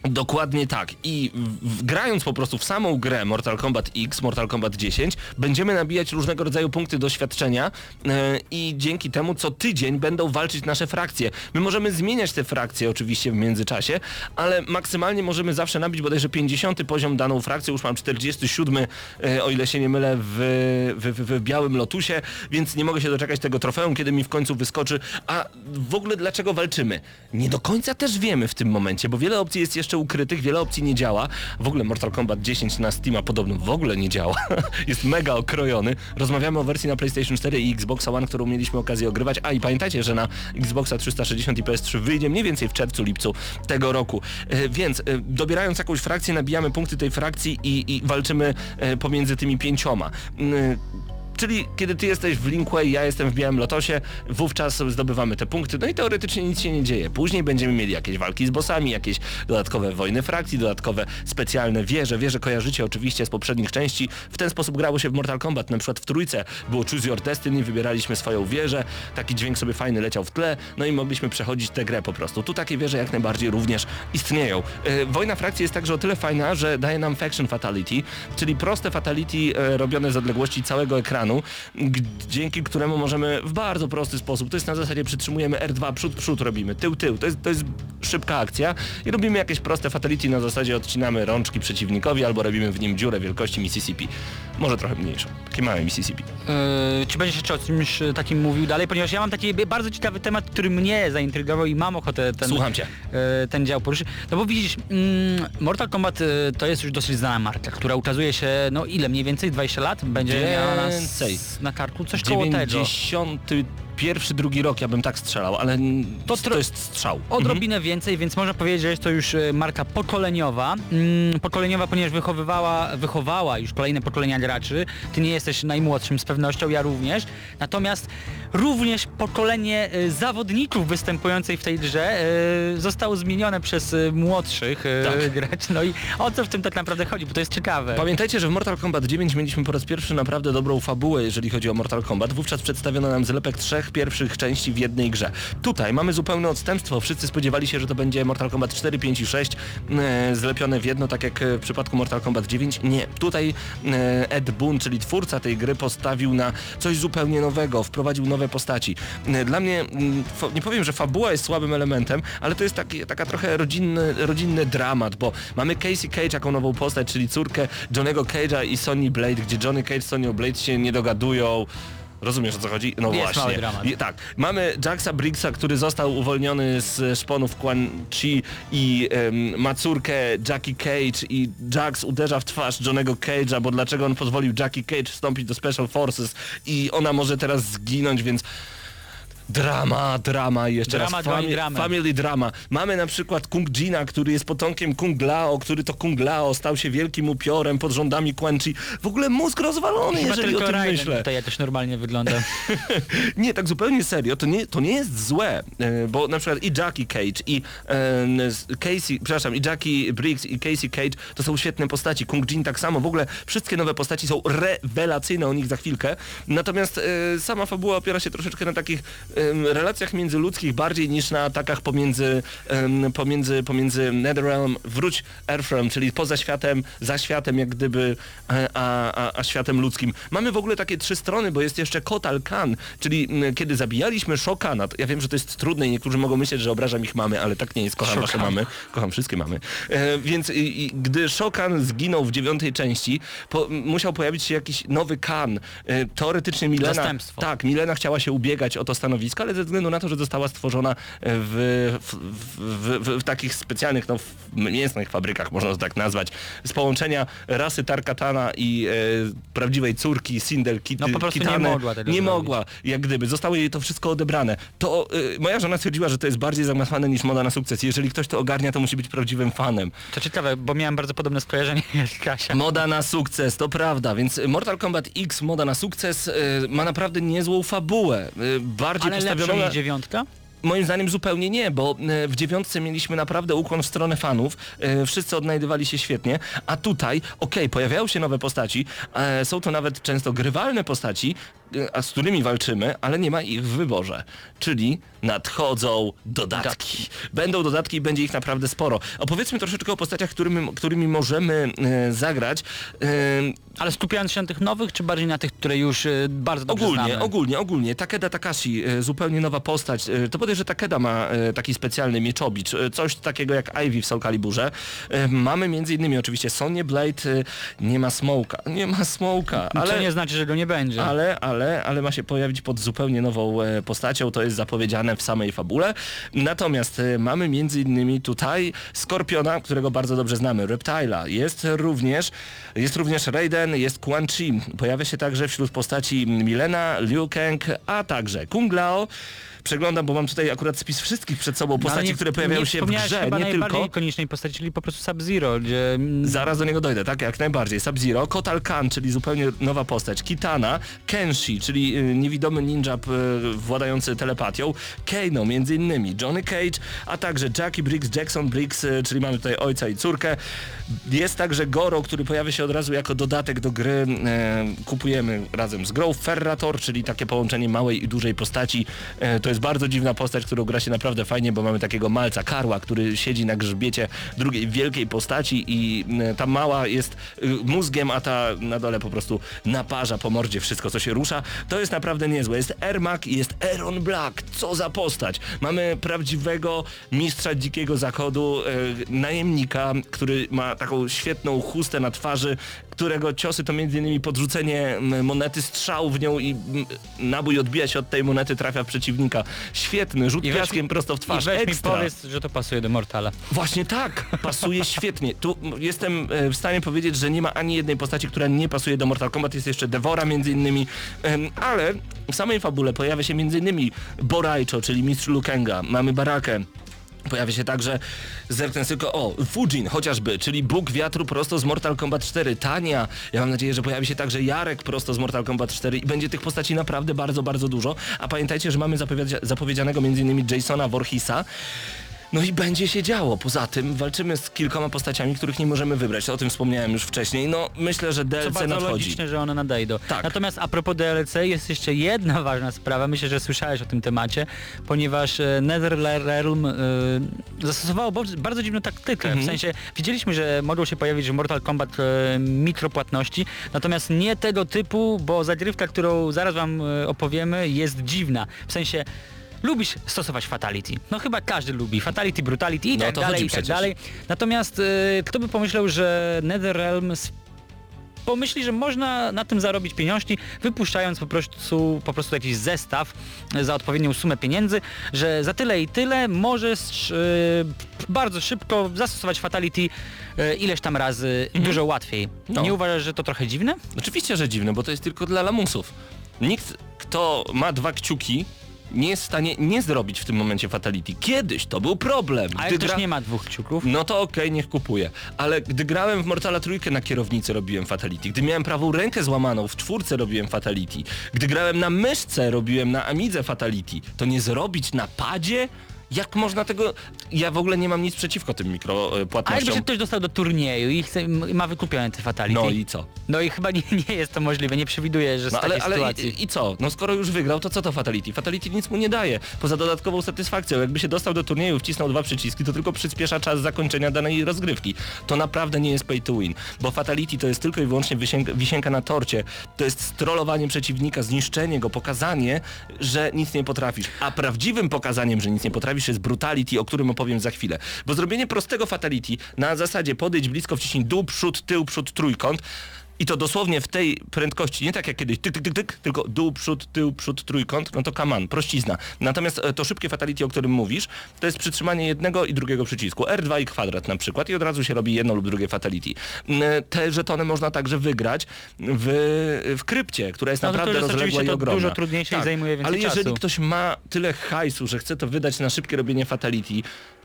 Dokładnie tak. I w, grając po prostu w samą grę Mortal Kombat X, Mortal Kombat 10, będziemy nabijać różnego rodzaju punkty doświadczenia e, i dzięki temu co tydzień będą walczyć nasze frakcje. My możemy zmieniać te frakcje oczywiście w międzyczasie, ale maksymalnie możemy zawsze nabić bodajże 50 poziom daną frakcję. Już mam 47, e, o ile się nie mylę, w, w, w Białym Lotusie, więc nie mogę się doczekać tego trofeum, kiedy mi w końcu wyskoczy. A w ogóle dlaczego walczymy? Nie do końca też wiemy w tym momencie, bo wiele opcji jest jeszcze ukrytych, wiele opcji nie działa. W ogóle Mortal Kombat 10 na Steama podobno w ogóle nie działa. jest mega okrojony. Rozmawiamy o wersji na PlayStation 4 i Xbox One, którą mieliśmy okazję ogrywać. A i pamiętajcie, że na Xboxa 360 i PS3 wyjdzie mniej więcej w czerwcu, lipcu tego roku. E, więc e, dobierając jakąś frakcję, nabijamy punkty tej frakcji i, i walczymy e, pomiędzy tymi pięcioma. Czyli kiedy ty jesteś w Linkway, ja jestem w Białym Lotosie, wówczas zdobywamy te punkty, no i teoretycznie nic się nie dzieje. Później będziemy mieli jakieś walki z bossami, jakieś dodatkowe wojny frakcji, dodatkowe specjalne wieże. Wieże kojarzycie oczywiście z poprzednich części. W ten sposób grało się w Mortal Kombat, na przykład w trójce było Choose Your Destiny, wybieraliśmy swoją wieżę, taki dźwięk sobie fajny leciał w tle, no i mogliśmy przechodzić tę grę po prostu. Tu takie wieże jak najbardziej również istnieją. E, Wojna frakcji jest także o tyle fajna, że daje nam Faction Fatality, czyli proste fatality e, robione z odległości całego ekranu, g- dzięki któremu możemy w bardzo prosty sposób, to jest na zasadzie przytrzymujemy R2, przód, przód robimy, tył, tył, to jest, to jest szybka akcja i robimy jakieś proste fatality na zasadzie odcinamy rączki przeciwnikowi albo robimy w nim dziurę wielkości Mississippi. Może trochę mniejszą, takie małe Mississippi. Yy, czy będziesz jeszcze o czymś e, takim mówił dalej? Ponieważ ja mam taki bardzo ciekawy temat, który mnie zaintrygował i mam ochotę ten, Słucham cię. e, ten dział poruszyć. No bo widzisz, mm, Mortal Kombat e, to jest już dosyć znana marka, która ukazuje się, no ile mniej więcej, 20 lat? Będzie miała nas Więcej. na karku, coś koło tego. 90 pierwszy, drugi rok ja bym tak strzelał, ale to, to jest strzał. Odrobinę więcej, więc można powiedzieć, że jest to już e, marka pokoleniowa. Mm, pokoleniowa, ponieważ wychowywała, wychowała już kolejne pokolenia graczy. Ty nie jesteś najmłodszym z pewnością, ja również. Natomiast również pokolenie e, zawodników występujących w tej grze e, zostało zmienione przez młodszych Tak. graczy. No i o co w tym tak naprawdę chodzi, bo to jest ciekawe. Pamiętajcie, że w Mortal Kombat 9 mieliśmy po raz pierwszy naprawdę dobrą fabułę, jeżeli chodzi o Mortal Kombat. Wówczas przedstawiono nam zlepek trzech pierwszych części w jednej grze. Tutaj mamy zupełne odstępstwo. Wszyscy spodziewali się, że to będzie Mortal Kombat 4, 5 i 6 e, zlepione w jedno, tak jak e, w przypadku Mortal Kombat 9. Nie. Tutaj e, Ed Boon, czyli twórca tej gry, postawił na coś zupełnie nowego, wprowadził nowe postaci. Dla mnie, nie powiem, że fabuła jest słabym elementem, ale to jest taki, taka trochę rodzinny, rodzinny dramat, bo mamy Casey Cage jako nową postać, czyli córkę Johnego Cage'a i Sonny Blade, gdzie Johnny Cage i Sonya Blade się nie dogadują. Rozumiesz o co chodzi? No Jest właśnie. mały dramat. I, tak. Mamy Jacksa Briggsa, który został uwolniony z szponów Quan Chi i em, ma córkę Jackie Cage i Jax uderza w twarz Johnego Cage'a, bo dlaczego on pozwolił Jackie Cage wstąpić do Special Forces i ona może teraz zginąć, więc Drama, drama i jeszcze Drama, raz i dramy. family drama. Mamy na przykład Kung Jina, który jest potomkiem Kung Lao, który to Kung Lao stał się wielkim upiorem pod rządami Quan Chi. W ogóle mózg rozwalony, Chyba jeżeli o tylko tym Raiden myślę. tutaj jakoś normalnie wygląda. nie, tak zupełnie serio, to nie, to nie jest złe, e, bo na przykład i Jackie Cage, i e, Casey, przepraszam, i Jackie Briggs, i Casey Cage to są świetne postaci. Kung Jin tak samo, w ogóle wszystkie nowe postaci są rewelacyjne, o nich za chwilkę. Natomiast e, sama fabuła opiera się troszeczkę na takich relacjach międzyludzkich bardziej niż na atakach pomiędzy, pomiędzy, pomiędzy Netherrealm, wróć Earthrealm, czyli poza światem, za światem jak gdyby, e, a, a, a światem ludzkim. Mamy w ogóle takie trzy strony, bo jest jeszcze Kotal Khan, czyli kiedy zabijaliśmy Shokana, ja wiem, że to jest trudne i niektórzy mogą myśleć, że obrażam ich mamy, ale tak nie jest, kocham wasze Shokan. mamy, kocham wszystkie mamy. E, więc i, i, gdy Shokan zginął w dziewiątej części, po, musiał pojawić się jakiś nowy Khan. E, teoretycznie Milena... Zastępstwo. Tak, Milena chciała się ubiegać o to stanowisko, ale ze względu na to, że została stworzona w, w, w, w, takich specjalnych, no, w mięsnych fabrykach, można to tak nazwać, z połączenia rasy Tarkatana i e, prawdziwej córki Sindel Kit, No po prostu nie Kitane, mogła tego Nie zrobić. mogła, jak gdyby. Zostało jej to wszystko odebrane. To e, moja żona stwierdziła, że to jest bardziej zagmatwane niż moda na sukces. Jeżeli ktoś to ogarnia, to musi być prawdziwym fanem. To ciekawe, bo miałem bardzo podobne skojarzenie jak Kasia. Moda na sukces, to prawda, więc Mortal Kombat X, moda na sukces, e, ma naprawdę niezłą fabułę. E, bardziej lepsza niż dziewiątka? Moim zdaniem zupełnie nie, bo e, w dziewiątce mieliśmy naprawdę ukłon w stronę fanów, e, wszyscy odnajdywali się świetnie, a tutaj, okej, pojawiają się nowe postaci, e, są to nawet często grywalne postaci, a z którymi walczymy, ale nie ma ich w wyborze, czyli nadchodzą dodatki. Będą dodatki i będzie ich naprawdę sporo. Opowiedzmy troszeczkę o postaciach, którymi, którymi możemy e, zagrać. E, Ale skupiając się na tych nowych, czy bardziej na tych, które już e, bardzo dobrze Ogólnie, znamy? ogólnie, ogólnie. Takeda Takashi, e, zupełnie nowa postać. E, To podejrzewam, że Takeda ma e, taki specjalny mieczobicz, coś takiego jak Ivy w Soul Caliburze. Mamy między innymi oczywiście Sonię Blade, nie ma Smoka, nie ma Smoka, Ale... Co nie znaczy, że go nie będzie. Ale, ale, ale ma się pojawić pod zupełnie nową e, postacią, to jest zapowiedziane w samej fabule. Natomiast e, mamy innymi tutaj Skorpiona, którego bardzo dobrze znamy, Reptila. Jest również, jest również Raiden, jest Quan Chi. Pojawia się także wśród postaci Milena, Liu Kang, a także Kung Lao. Przeglądam, bo mam tutaj akurat spis wszystkich przed sobą No, postaci, nie- które pojawiają się w grze, chyba nie najbardziej tylko. ikonicznej postaci, czyli po prostu Sub-Zero, gdzie... mm, Zaraz do niego dojdę, tak jak najbardziej. Sub-Zero, Kotal Khan, czyli zupełnie nowa postać, Kitana, Kenshi, czyli y, niewidomy ninja y, władający telepatią, Kano między innymi, Johnny Cage, a także Jackie Briggs, Jackson Briggs, y, czyli mamy tutaj ojca i córkę. Jest także Goro, który pojawia się od razu jako dodatek do gry. E, kupujemy razem z grą Ferrator, czyli takie połączenie małej i dużej postaci. To jest bardzo dziwna postać, którą gra się naprawdę fajnie, bo mamy takiego malca, Karła, który siedzi na grzbiecie drugiej wielkiej postaci i e, ta mała jest y, mózgiem, a ta na dole po prostu naparza po mordzie wszystko, co się rusza. To jest naprawdę niezłe. Jest Ermac i jest Aaron Black. Co za postać. Mamy prawdziwego mistrza dzikiego zachodu, e, najemnika, który ma taką świetną chustę na twarzy, którego ciosy to m.in. podrzucenie monety, strzał w nią i nabój odbija się od tej monety, trafia w przeciwnika. Świetny, rzut I piaskiem mi- prosto w twarz. I weź mi Ekstra. powiedz, że to pasuje do Mortala. Właśnie tak, pasuje świetnie. Tu jestem e, w stanie powiedzieć, że nie ma ani jednej postaci, która nie pasuje do Mortal Kombat. Jest jeszcze Devora między innymi, ale w samej fabule pojawia się między innymi Boraicho, czyli mistrz Lukenga. Mamy Barakę. Pojawia się także, zerknę tylko, o, Fujin chociażby, czyli Bóg Wiatru prosto z Mortal Kombat 4, Tania. Ja mam nadzieję, że pojawi się także Jarek prosto z Mortal Kombat 4 i będzie tych postaci naprawdę bardzo, bardzo dużo. A pamiętajcie, że mamy zapowiedzia- zapowiedzianego m.in. Jasona Voorhisa, no i będzie się działo. Poza tym walczymy z kilkoma postaciami, których nie możemy wybrać. O tym wspomniałem już wcześniej. No myślę, że Co DLC bardzo nadchodzi. logiczne, że one nadejdą. Tak. Natomiast a propos DLC jest jeszcze jedna ważna sprawa, myślę, że słyszałeś o tym temacie, ponieważ e, NetherRealm e, zastosowało bardzo dziwną taktykę. Mhm. W sensie widzieliśmy, że mogą się pojawić w Mortal Kombat e, mikropłatności, natomiast nie tego typu, bo zagrywka, którą zaraz wam e, opowiemy jest dziwna. W sensie Lubisz stosować fatality. No chyba każdy lubi. Fatality, brutality i No, tak dalej, i tak dalej. Natomiast e, kto by pomyślał, że NetherRealm pomyśli, że można na tym zarobić pieniążki, wypuszczając po prostu, po prostu jakiś zestaw za odpowiednią sumę pieniędzy, że za tyle i tyle możesz e, bardzo szybko zastosować fatality e, ileś tam razy dużo łatwiej. No. Nie uważasz, że to trochę dziwne? Oczywiście, że dziwne, bo to jest tylko dla lamusów. Nikt, kto ma dwa kciuki, nie jest w stanie nie zrobić w tym momencie fatality. Kiedyś to był problem. A Gdy jak też gra- nie ma dwóch kciuków? No to okej, niech kupuje. Ale gdy grałem w Mortala trójkę na kierownicy robiłem fatality. Gdy miałem prawą rękę złamaną w czwórce robiłem fatality. Gdy grałem na myszce robiłem na Amidze fatality. To nie zrobić na padzie? Jak można tego... Ja w ogóle nie mam nic przeciwko tym A jakby mikropłatnościom. się ktoś dostał do turnieju i chce, ma wykupione te fatality? No i co? No i chyba nie, nie jest to możliwe, nie przewiduję, że z No takiej ale, ale sytuacji. i, i co? No skoro już wygrał, to co to Fatality? Fatality nic mu nie daje, poza dodatkową satysfakcją. Jakby się dostał do turnieju, wcisnął dwa przyciski, to tylko przyspiesza czas zakończenia danej rozgrywki. To naprawdę nie jest pay to win, bo Fatality to jest tylko i wyłącznie wisienka, wisienka na torcie. To jest strollowanie przeciwnika, zniszczenie go, pokazanie, że nic nie potrafisz. A prawdziwym pokazaniem, że nic nie potrafisz jest Brutality, o którym opowiem za chwilę. Bo zrobienie prostego Fatality na zasadzie podejdź blisko, wciśnij dół, przód, tył, przód, trójkąt, i to dosłownie w tej prędkości, nie tak jak kiedyś, tyk, tyk, tyk, tyk, tylko dół, przód, tył, przód, trójkąt, no to kaman, prościzna. Natomiast e, to szybkie fatality, o którym mówisz, to jest przytrzymanie jednego i drugiego przycisku. R2 i kwadrat na przykład i od razu się robi jedno lub drugie fatality. Mm, Te żetony można także wygrać w, w krypcie, która jest No naprawdę to jest rozległa i ogromna. dużo trudniejsze i zajmuje więcej Ale jeżeli czasu. ktoś ma tyle hajsu, że chce to wydać na szybkie robienie fatality,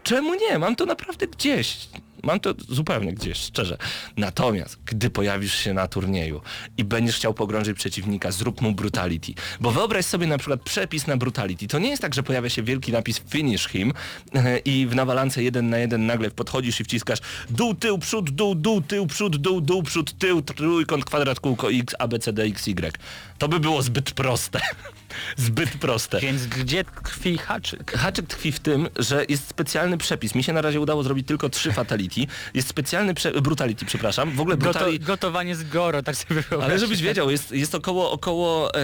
czemu nie? Mam to naprawdę gdzieś. Mam to zupełnie gdzieś, szczerze. Natomiast, gdy pojawisz się na turnieju i będziesz chciał pogrążyć przeciwnika, zrób mu brutality. Bo wyobraź sobie na przykład przepis na brutality. To nie jest tak, że pojawia się wielki napis finish him i w nawalance jeden na jeden nagle podchodzisz i wciskasz dół, tył, przód, dół, dół, tył, przód, dół, dół, przód, tył, trójkąt, kwadrat, kółko, x, a, b, c, d, x, y. To by było zbyt proste. zbyt proste. Więc gdzie tkwi haczyk? Haczyk tkwi w tym, że jest specjalny przepis. Mi się na razie udało zrobić tylko trzy fatality. Jest specjalny prze... brutality, przepraszam. W ogóle Goto, brutali... gotowanie z goro, tak sobie wyobraź. Ale żebyś wiedział, jest, jest około, około e,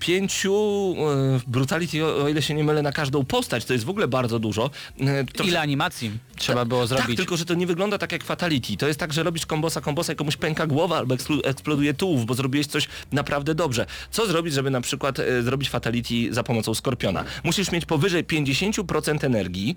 pięciu e, brutality, o, o ile się nie mylę, na każdą postać. To jest w ogóle bardzo dużo. E, to Ile animacji trzeba było zrobić? tak, tylko że to nie wygląda tak jak Fatality. To jest tak, że robisz kombosa, kombosa i komuś pęka głowa albo eksploduje tułów, bo zrobiłeś coś naprawdę dobrze. Co zrobić, żeby na przykład e, zrobić Fatality za pomocą Skorpiona? Musisz mieć powyżej 50% energii,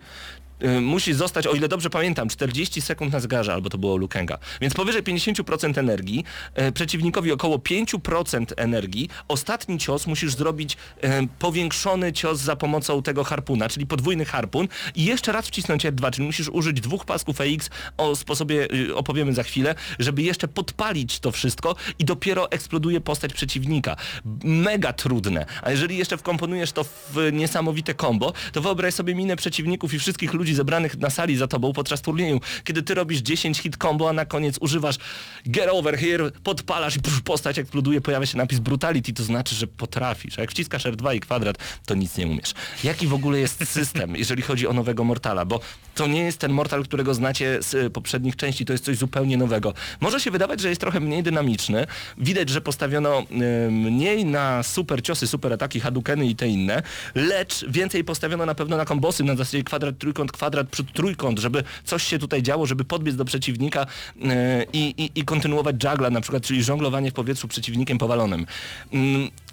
musi zostać, o ile dobrze pamiętam, 40 sekund na zgarze, albo to było Lukenga. Więc powyżej 50% energii, e, przeciwnikowi około 5% energii, ostatni cios musisz zrobić e, powiększony cios za pomocą tego harpuna, czyli podwójny harpun i jeszcze raz wcisnąć R2, czyli musisz użyć dwóch pasków EX, o sposobie y, opowiemy za chwilę, żeby jeszcze podpalić to wszystko i dopiero eksploduje postać przeciwnika. Mega trudne. A jeżeli jeszcze wkomponujesz to w niesamowite combo, to wyobraź sobie minę przeciwników i wszystkich ludzi zebranych na sali za tobą podczas turnieju, kiedy ty robisz 10 hit combo, a na koniec używasz get over here, podpalasz i pff, postać eksploduje, pojawia się napis brutality, to znaczy, że potrafisz. A jak wciskasz R2 i kwadrat, to nic nie umiesz. Jaki w ogóle jest system, jeżeli chodzi o nowego Mortala? Bo to nie jest ten Mortal, którego znacie z y, poprzednich części, to jest coś zupełnie nowego. Może się wydawać, że jest trochę mniej dynamiczny. Widać, że postawiono y, mniej na super ciosy, super ataki, hadukeny i te inne, lecz więcej postawiono na pewno na kombosy na zasadzie kwadrat, trójkąt, kwadrat, przód trójkąt, żeby coś się tutaj działo, żeby podbiec do przeciwnika e, i, i, i kontynuować juggla na przykład, czyli żonglowanie w powietrzu przeciwnikiem powalonym.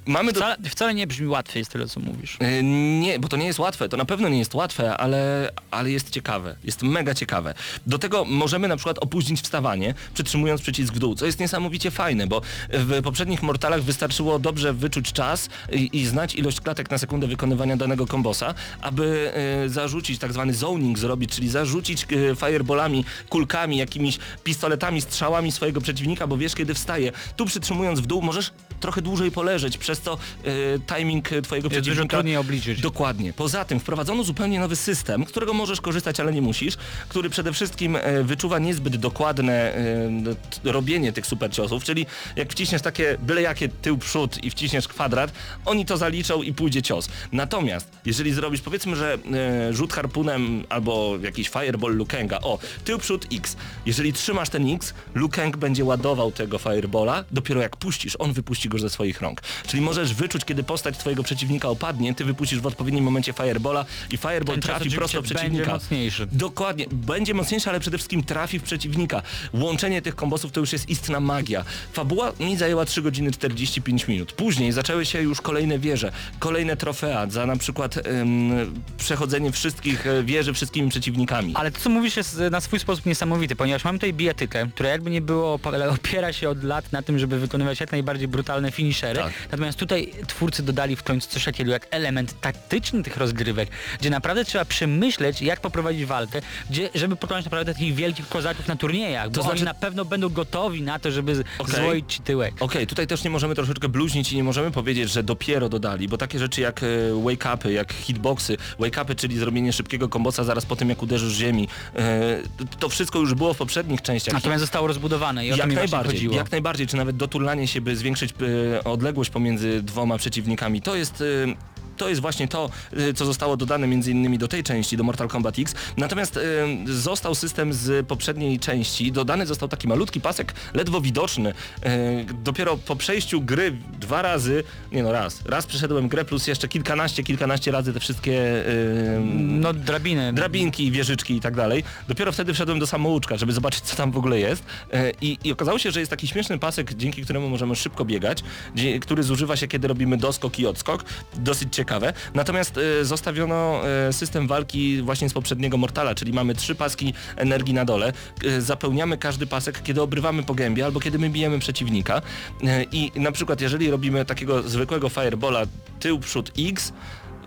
Mamy do... Wcale, wcale nie brzmi łatwiej z tyle, co mówisz. E, Nie, bo to nie jest łatwe, to na pewno nie jest łatwe, ale, ale jest ciekawe, jest mega ciekawe. Do tego możemy na przykład opóźnić wstawanie, przytrzymując przycisk w dół, co jest niesamowicie fajne, bo w poprzednich Mortalach wystarczyło dobrze wyczuć czas i, i znać ilość klatek na sekundę wykonywania danego kombosa, aby e, zarzucić tak zwany zoning zrobić, czyli zarzucić e, fireballami, kulkami, jakimiś pistoletami, strzałami swojego przeciwnika, bo wiesz kiedy wstaje. Tu przytrzymując w dół możesz trochę dłużej poleżeć, przez to e, timing twojego Jest przeciwnika... trudniej obliczyć. Dokładnie. Poza tym wprowadzono zupełnie nowy system, którego możesz korzystać, ale nie musisz, który przede wszystkim e, wyczuwa niezbyt dokładne e, robienie tych super ciosów, czyli jak wciśniesz takie byle jakie tył przód i wciśniesz kwadrat, oni to zaliczą i pójdzie cios. Natomiast jeżeli zrobisz powiedzmy, że rzut harpunem albo jakiś fireball Lukenga, o, tył przód X, jeżeli trzymasz ten X, Lukeng będzie ładował tego firebola, dopiero jak puścisz, on wypuści go ze swoich rąk. Czyli możesz wyczuć, kiedy postać twojego przeciwnika opadnie, ty wypuścisz w odpowiednim momencie firebola i fireball Ten trafi prosto w przeciwnika. będzie mocniejszy. Dokładnie, będzie mocniejszy, ale przede wszystkim trafi w przeciwnika. Łączenie tych kombosów to już jest istna magia. Fabuła mi zajęła 3 godziny 45 minut. Później zaczęły się już kolejne wieże, kolejne trofea za na przykład em, przechodzenie wszystkich e, wieży wszystkimi przeciwnikami. Ale to co mówisz jest na swój sposób niesamowity, ponieważ mamy tutaj bijatykę, która jakby nie było, ale opiera się od lat na tym, żeby wykonywać jak najbardziej brutalne finishery. Tak. Natomiast tutaj twórcy dodali w końcu coś takiego jak element taktyczny tych rozgrywek, gdzie naprawdę trzeba przemyśleć, jak poprowadzić walkę, gdzie, żeby pokonać naprawdę takich wielkich kozaków na turniejach, bo To znaczy- oni na pewno będą gotowi na to, żeby złoić ci tyłek. Okej, tutaj też nie możemy troszeczkę bluźnić i nie możemy powiedzieć, że dopiero dodali, bo takie rzeczy jak e, wake-upy, jak hitboxy, wake-upy, czyli zrobienie szybkiego kombosa zaraz po tym, jak uderzysz ziemi, e, to wszystko już było w poprzednich częściach. Natomiast zostało rozbudowane i o jak najbardziej, jak najbardziej, czy nawet dotulanie się, by zwiększyć odległość pomiędzy dwoma przeciwnikami. To jest... To jest właśnie to, e, co zostało dodane między innymi do tej części, do Mortal Kombat X. Natomiast e, został system z poprzedniej części, dodany został taki malutki pasek, ledwo widoczny. E, dopiero po przejściu gry dwa razy, nie no raz, raz przeszedłem grę plus jeszcze kilkanaście, kilkanaście razy te wszystkie No drabiny. drabinki, wieżyczki i tak dalej. Dopiero wtedy wszedłem do samouczka, żeby zobaczyć co tam w ogóle jest. I, I okazało się, że jest taki śmieszny pasek, dzięki któremu możemy szybko biegać, który zużywa się, kiedy robimy doskok i odskok. Dosyć ciekawe. Natomiast e, zostawiono e, system walki właśnie z poprzedniego Mortala, czyli mamy trzy paski energii na dole. E, zapełniamy każdy pasek, kiedy obrywamy po gębie albo kiedy my bijemy przeciwnika. I na przykład jeżeli robimy takiego zwykłego firebola tył, przód X,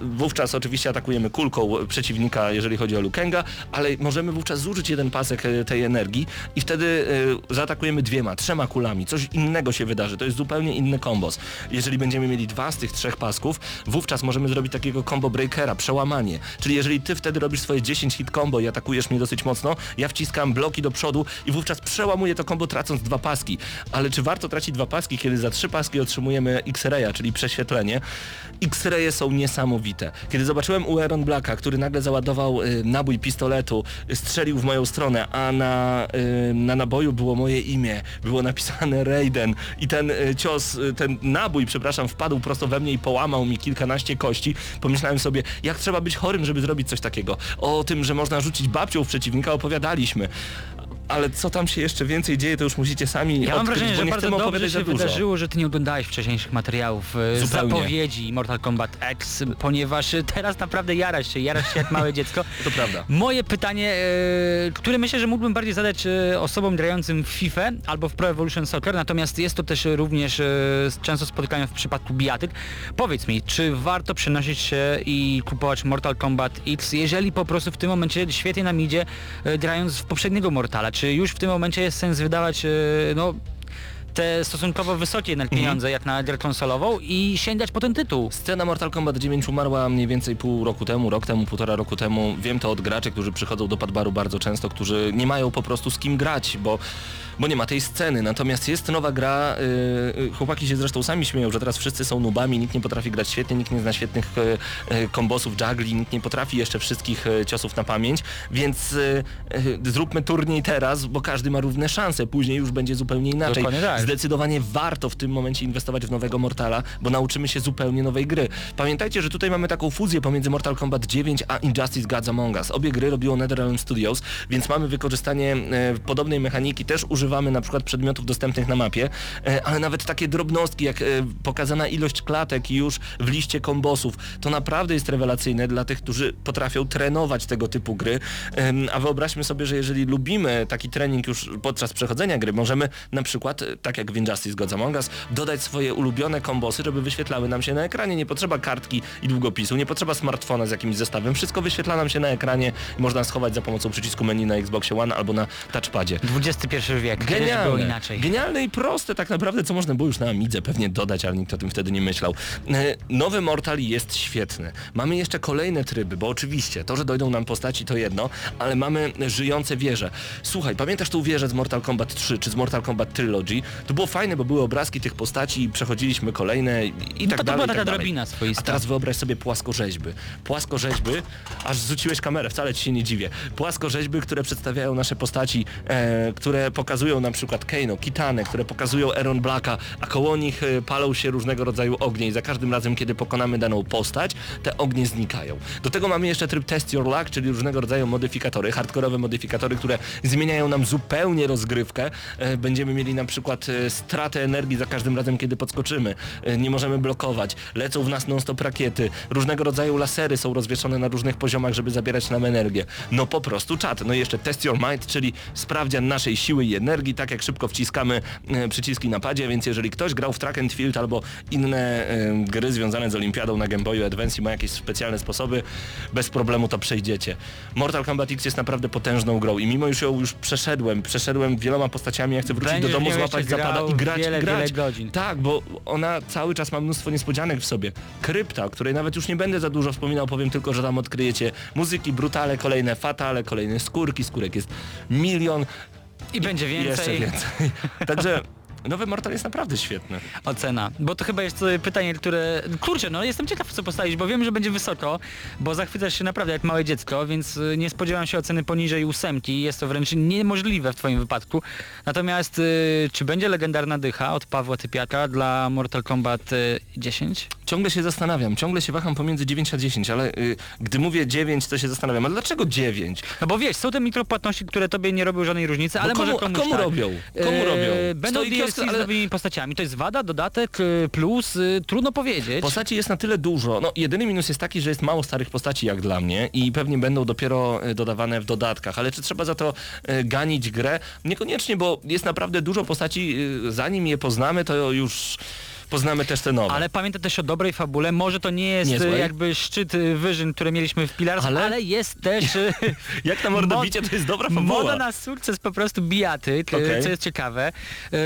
Wówczas oczywiście atakujemy kulką przeciwnika, jeżeli chodzi o Lukenga, ale możemy wówczas zużyć jeden pasek e, tej energii i wtedy e, zaatakujemy dwiema, trzema kulami. Coś innego się wydarzy, to jest zupełnie inny kombos. Jeżeli będziemy mieli dwa z tych trzech pasków, wówczas możemy zrobić takiego combo breakera, przełamanie. Czyli jeżeli ty wtedy robisz swoje 10 hit combo i atakujesz mnie dosyć mocno, ja wciskam bloki do przodu i wówczas przełamuję to combo tracąc dwa paski. Ale czy warto tracić dwa paski, kiedy za trzy paski otrzymujemy X-raya, czyli prześwietlenie? X-raye są niesamowite. Kiedy zobaczyłem u Aaron Blacka, który nagle załadował y, nabój pistoletu, y, strzelił w moją stronę, a na, y, na naboju było moje imię, było napisane Raiden i ten y, cios, y, ten nabój, przepraszam, wpadł prosto we mnie i połamał mi kilkanaście kości, pomyślałem sobie, jak trzeba być chorym, żeby zrobić coś takiego. O tym, że można rzucić babcią w przeciwnika opowiadaliśmy. Ale co tam się jeszcze więcej dzieje, to już musicie sami Ja mam odkryć, wrażenie, że bardzo dobrze się wydarzyło, że ty nie oglądałeś wcześniejszych materiałów, e, Zupełnie. zapowiedzi Mortal Kombat X, ponieważ teraz naprawdę jarasz się, jarasz się jak małe dziecko. To prawda. Moje pytanie, e, które myślę, że mógłbym bardziej zadać e, osobom grającym w FIFA albo w Pro Evolution Soccer, natomiast jest to też również często spotykane w przypadku bijatyk. Powiedz mi, czy warto przenosić się i kupować Mortal Kombat X, jeżeli po prostu w tym momencie świetnie nam idzie grając w poprzedniego Mortala? Czy już w tym momencie jest sens wydawać e, no, te stosunkowo wysokie jednak pieniądze jak na grę konsolową i sięgać po ten tytuł? Scena Mortal Kombat 9 umarła mniej więcej pół roku temu, rok temu, półtora roku temu. Wiem to od graczy, którzy przychodzą do Padbaru bardzo często, którzy nie mają po prostu z kim grać, bo bo nie ma tej sceny. Natomiast jest nowa gra, y, y, chłopaki się zresztą sami śmieją, że teraz wszyscy są nubami, nikt nie potrafi grać świetnie, nikt nie zna świetnych y, y, kombosów, juggli, nikt nie potrafi jeszcze wszystkich y, ciosów na pamięć, więc y, zróbmy turniej teraz, bo każdy ma równe szanse, później już będzie zupełnie inaczej. Tak. Zdecydowanie warto w tym momencie inwestować w nowego Mortala, bo nauczymy się zupełnie nowej gry. Pamiętajcie, że tutaj mamy taką fuzję pomiędzy Mortal Kombat 9 a Injustice Gods Among Us. Obie gry robiło NetherRealm Studios, więc mamy wykorzystanie podobnej mechaniki, też używamy na przykład przedmiotów dostępnych na mapie, e, ale nawet takie drobnostki jak e, pokazana ilość klatek już w liście kombosów, to naprawdę jest rewelacyjne dla tych, którzy potrafią trenować tego typu gry, a wyobraźmy sobie, że jeżeli lubimy taki trening już podczas przechodzenia gry, możemy na przykład, e, tak jak w Injustice Gods Among Us, dodać swoje ulubione kombosy, żeby wyświetlały nam się na ekranie. Nie potrzeba kartki i długopisu, nie potrzeba smartfona z jakimś zestawem. Wszystko wyświetla nam się na ekranie można schować za pomocą przycisku menu na Xboxie One albo na touchpadzie. XXI wiek, było Genialne. inaczej. Genialne i proste tak naprawdę, co można było już na Amidze pewnie dodać, ale nikt o tym wtedy nie myślał. E, Nowy Mortal jest świetny. Mamy jeszcze kolejne tryby, bo oczywiście to, że dojdą nam postaci to jedno, ale mamy żyjące wieże. Słuchaj, pamiętasz tą wieżę z Mortal Kombat 3 czy z Mortal Kombat Trilogy? To było fajne, bo były obrazki tych postaci i przechodziliśmy kolejne i, i No tak to, to dalej. była i tak taka dalej. drobina A swoista. teraz wyobraź sobie płaskorzeźby. Płaskorzeźby, aż zrzuciłeś kamerę, wcale ci się nie dziwię. Płaskorzeźby, które przedstawiają nasze postaci, e, które pokazują na przykład Kano, Kitanę, które pokazują Aaron Blacka, a koło nich e, palą się różnego rodzaju ognie i za każdym razem, kiedy pokonamy daną postać, te ognie znikają. Do tego mamy jeszcze tryb Test Your Luck, czyli różnego rodzaju modyfikatory, hardkorowe modyfikatory, które zmieniają nam zupełnie rozgrywkę. E, będziemy mieli na przykład e, stratę energii za każdym razem, kiedy podskoczymy. E, nie możemy blokować. Lecą w nas non-stop rakiety. Różnego rodzaju lasery są rozwieszone na różnych poziomach, żeby zabierać nam energię. No po prostu czat. No i jeszcze Test Your Mind, czyli sprawdzian naszej siły i energii, tak jak szybko wciskamy e, przyciski na padzie, więc jeżeli ktoś grał w Track and Field albo inne e, gry związane z Olimpiadą na Game Boyu Advance i ma jakieś specjalne sposoby, bez problemu to przejdziecie. Mortal Kombat X jest naprawdę potężną grą i mimo już ją już przeszedłem, przeszedłem wieloma postaciami, ja chcę wrócić Będziesz do domu, złapać zapada i grać, wiele, grać. wiele godzin. Tak, bo ona cały czas ma mnóstwo niespodzianek w sobie. Krypta, o której nawet już nie będę za dużo wspominał, powiem tylko, że tam odkryjecie muzyki, brutale, kolejne fatale, kolejne skórki, skórek jest milion I będzie więcej. jeszcze więcej. Także nowy Mortal jest naprawdę świetny. Ocena. Bo to chyba jest e, pytanie, które... Kurczę, no jestem ciekaw co postawić, bo wiem, że będzie wysoko, bo zachwycasz się naprawdę jak małe dziecko, więc e, nie spodziewam się oceny poniżej ósemki. Jest to wręcz niemożliwe w twoim wypadku. Natomiast e, czy będzie legendarna dycha od Pawła Typiaka dla Mortal Kombat e, 10? Ciągle się zastanawiam, ciągle się waham pomiędzy 9 a 10, ale y, gdy mówię 9, to się zastanawiam, a dlaczego 9? No bo wiesz, są te mikropłatności, które tobie nie robią żadnej różnicy, ale komu, może komuś komu tak. robią? Komu E, robią? Będą DLC kiosk, z ale nowymi postaciami. To jest wada, dodatek, e, plus, e, trudno powiedzieć. Postaci jest na tyle dużo. No, jedyny minus jest taki, że jest mało starych postaci jak dla mnie i pewnie będą dopiero e, dodawane w dodatkach, ale czy trzeba za to e, ganić grę? Niekoniecznie, bo jest naprawdę dużo postaci, e, zanim je poznamy, to już poznamy też te nowe. Ale pamiętaj też o dobrej fabule. Może to nie jest Niezłej. jakby szczyt e, wyżyn, które mieliśmy w Pillars, ale, Ale- jest też... e, Jak na mordobicie, to jest dobra fabuła. Moda na sukces po prostu bijaty, k- Okej. co jest ciekawe. E,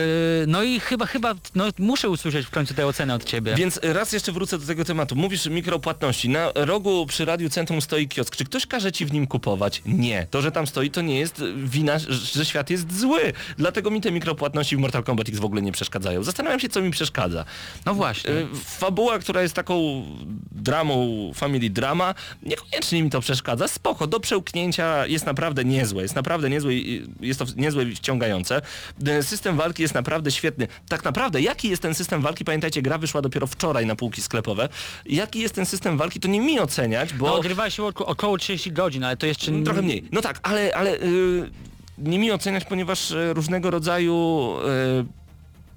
No i chyba, chyba, no muszę usłyszeć w końcu tę ocenę od ciebie. Więc raz jeszcze wrócę do tego tematu. Mówisz mikropłatności. Na rogu przy Radiu Centrum stoi kiosk. Czy ktoś każe ci w nim kupować? Nie. To, że tam stoi, to nie jest wina, że świat jest zły. Dlatego mi te mikropłatności w Mortal Kombat X w ogóle nie przeszkadzają. Zastanawiam się, co mi przeszkadza. No właśnie. Y, Fabuła, która jest taką dramą, family drama, niekoniecznie mi to przeszkadza. Spoko, do przełknięcia jest naprawdę niezłe. Jest naprawdę niezłe, i jest to niezłe i wciągające. Y, System walki jest naprawdę świetny. Tak naprawdę, jaki jest ten system walki? Pamiętajcie, gra wyszła dopiero wczoraj na półki sklepowe. Jaki jest ten system walki, to nie mi oceniać, bo... No ogrywa się oko- około 30 godzin, ale to jeszcze... Mm, Trochę mniej. No tak, ale, ale y, nie mi oceniać, ponieważ y, różnego rodzaju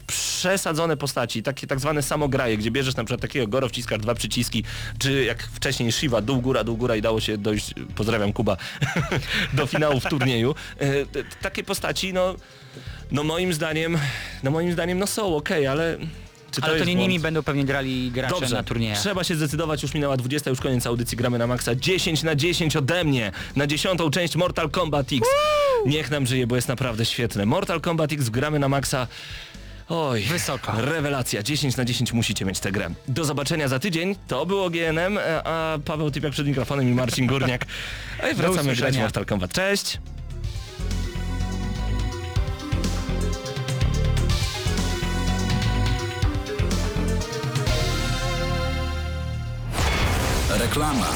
przesadzone postaci, takie tak zwane samograje, gdzie bierzesz na przykład takiego Goro, wciskasz dwa przyciski, czy jak wcześniej Shiva, dół, góra, dół, góra i dało się dojść, pozdrawiam Kuba, do finału w turnieju. T- takie postaci, no, no moim zdaniem, no moim zdaniem, no są okej, ale... Czy Ale to nie błąd? nimi będą pewnie grali gracze Dobrze, na turniejach. trzeba się zdecydować, już minęła 20, już koniec audycji, gramy na maksa 10 na 10 ode mnie, na dziesiątą część Mortal Kombat X. Niech nam żyje, bo jest naprawdę świetne. Mortal Kombat X gramy na maksa. Oj, wysoka. Rewelacja. 10 na 10 musicie mieć tę grę. Do zobaczenia za tydzień. To było GNM, e, a Paweł Typiak przed mikrofonem i Marcin Górniak. Ej, wracamy grać w Mortal Kombat. Cześć! Reklama.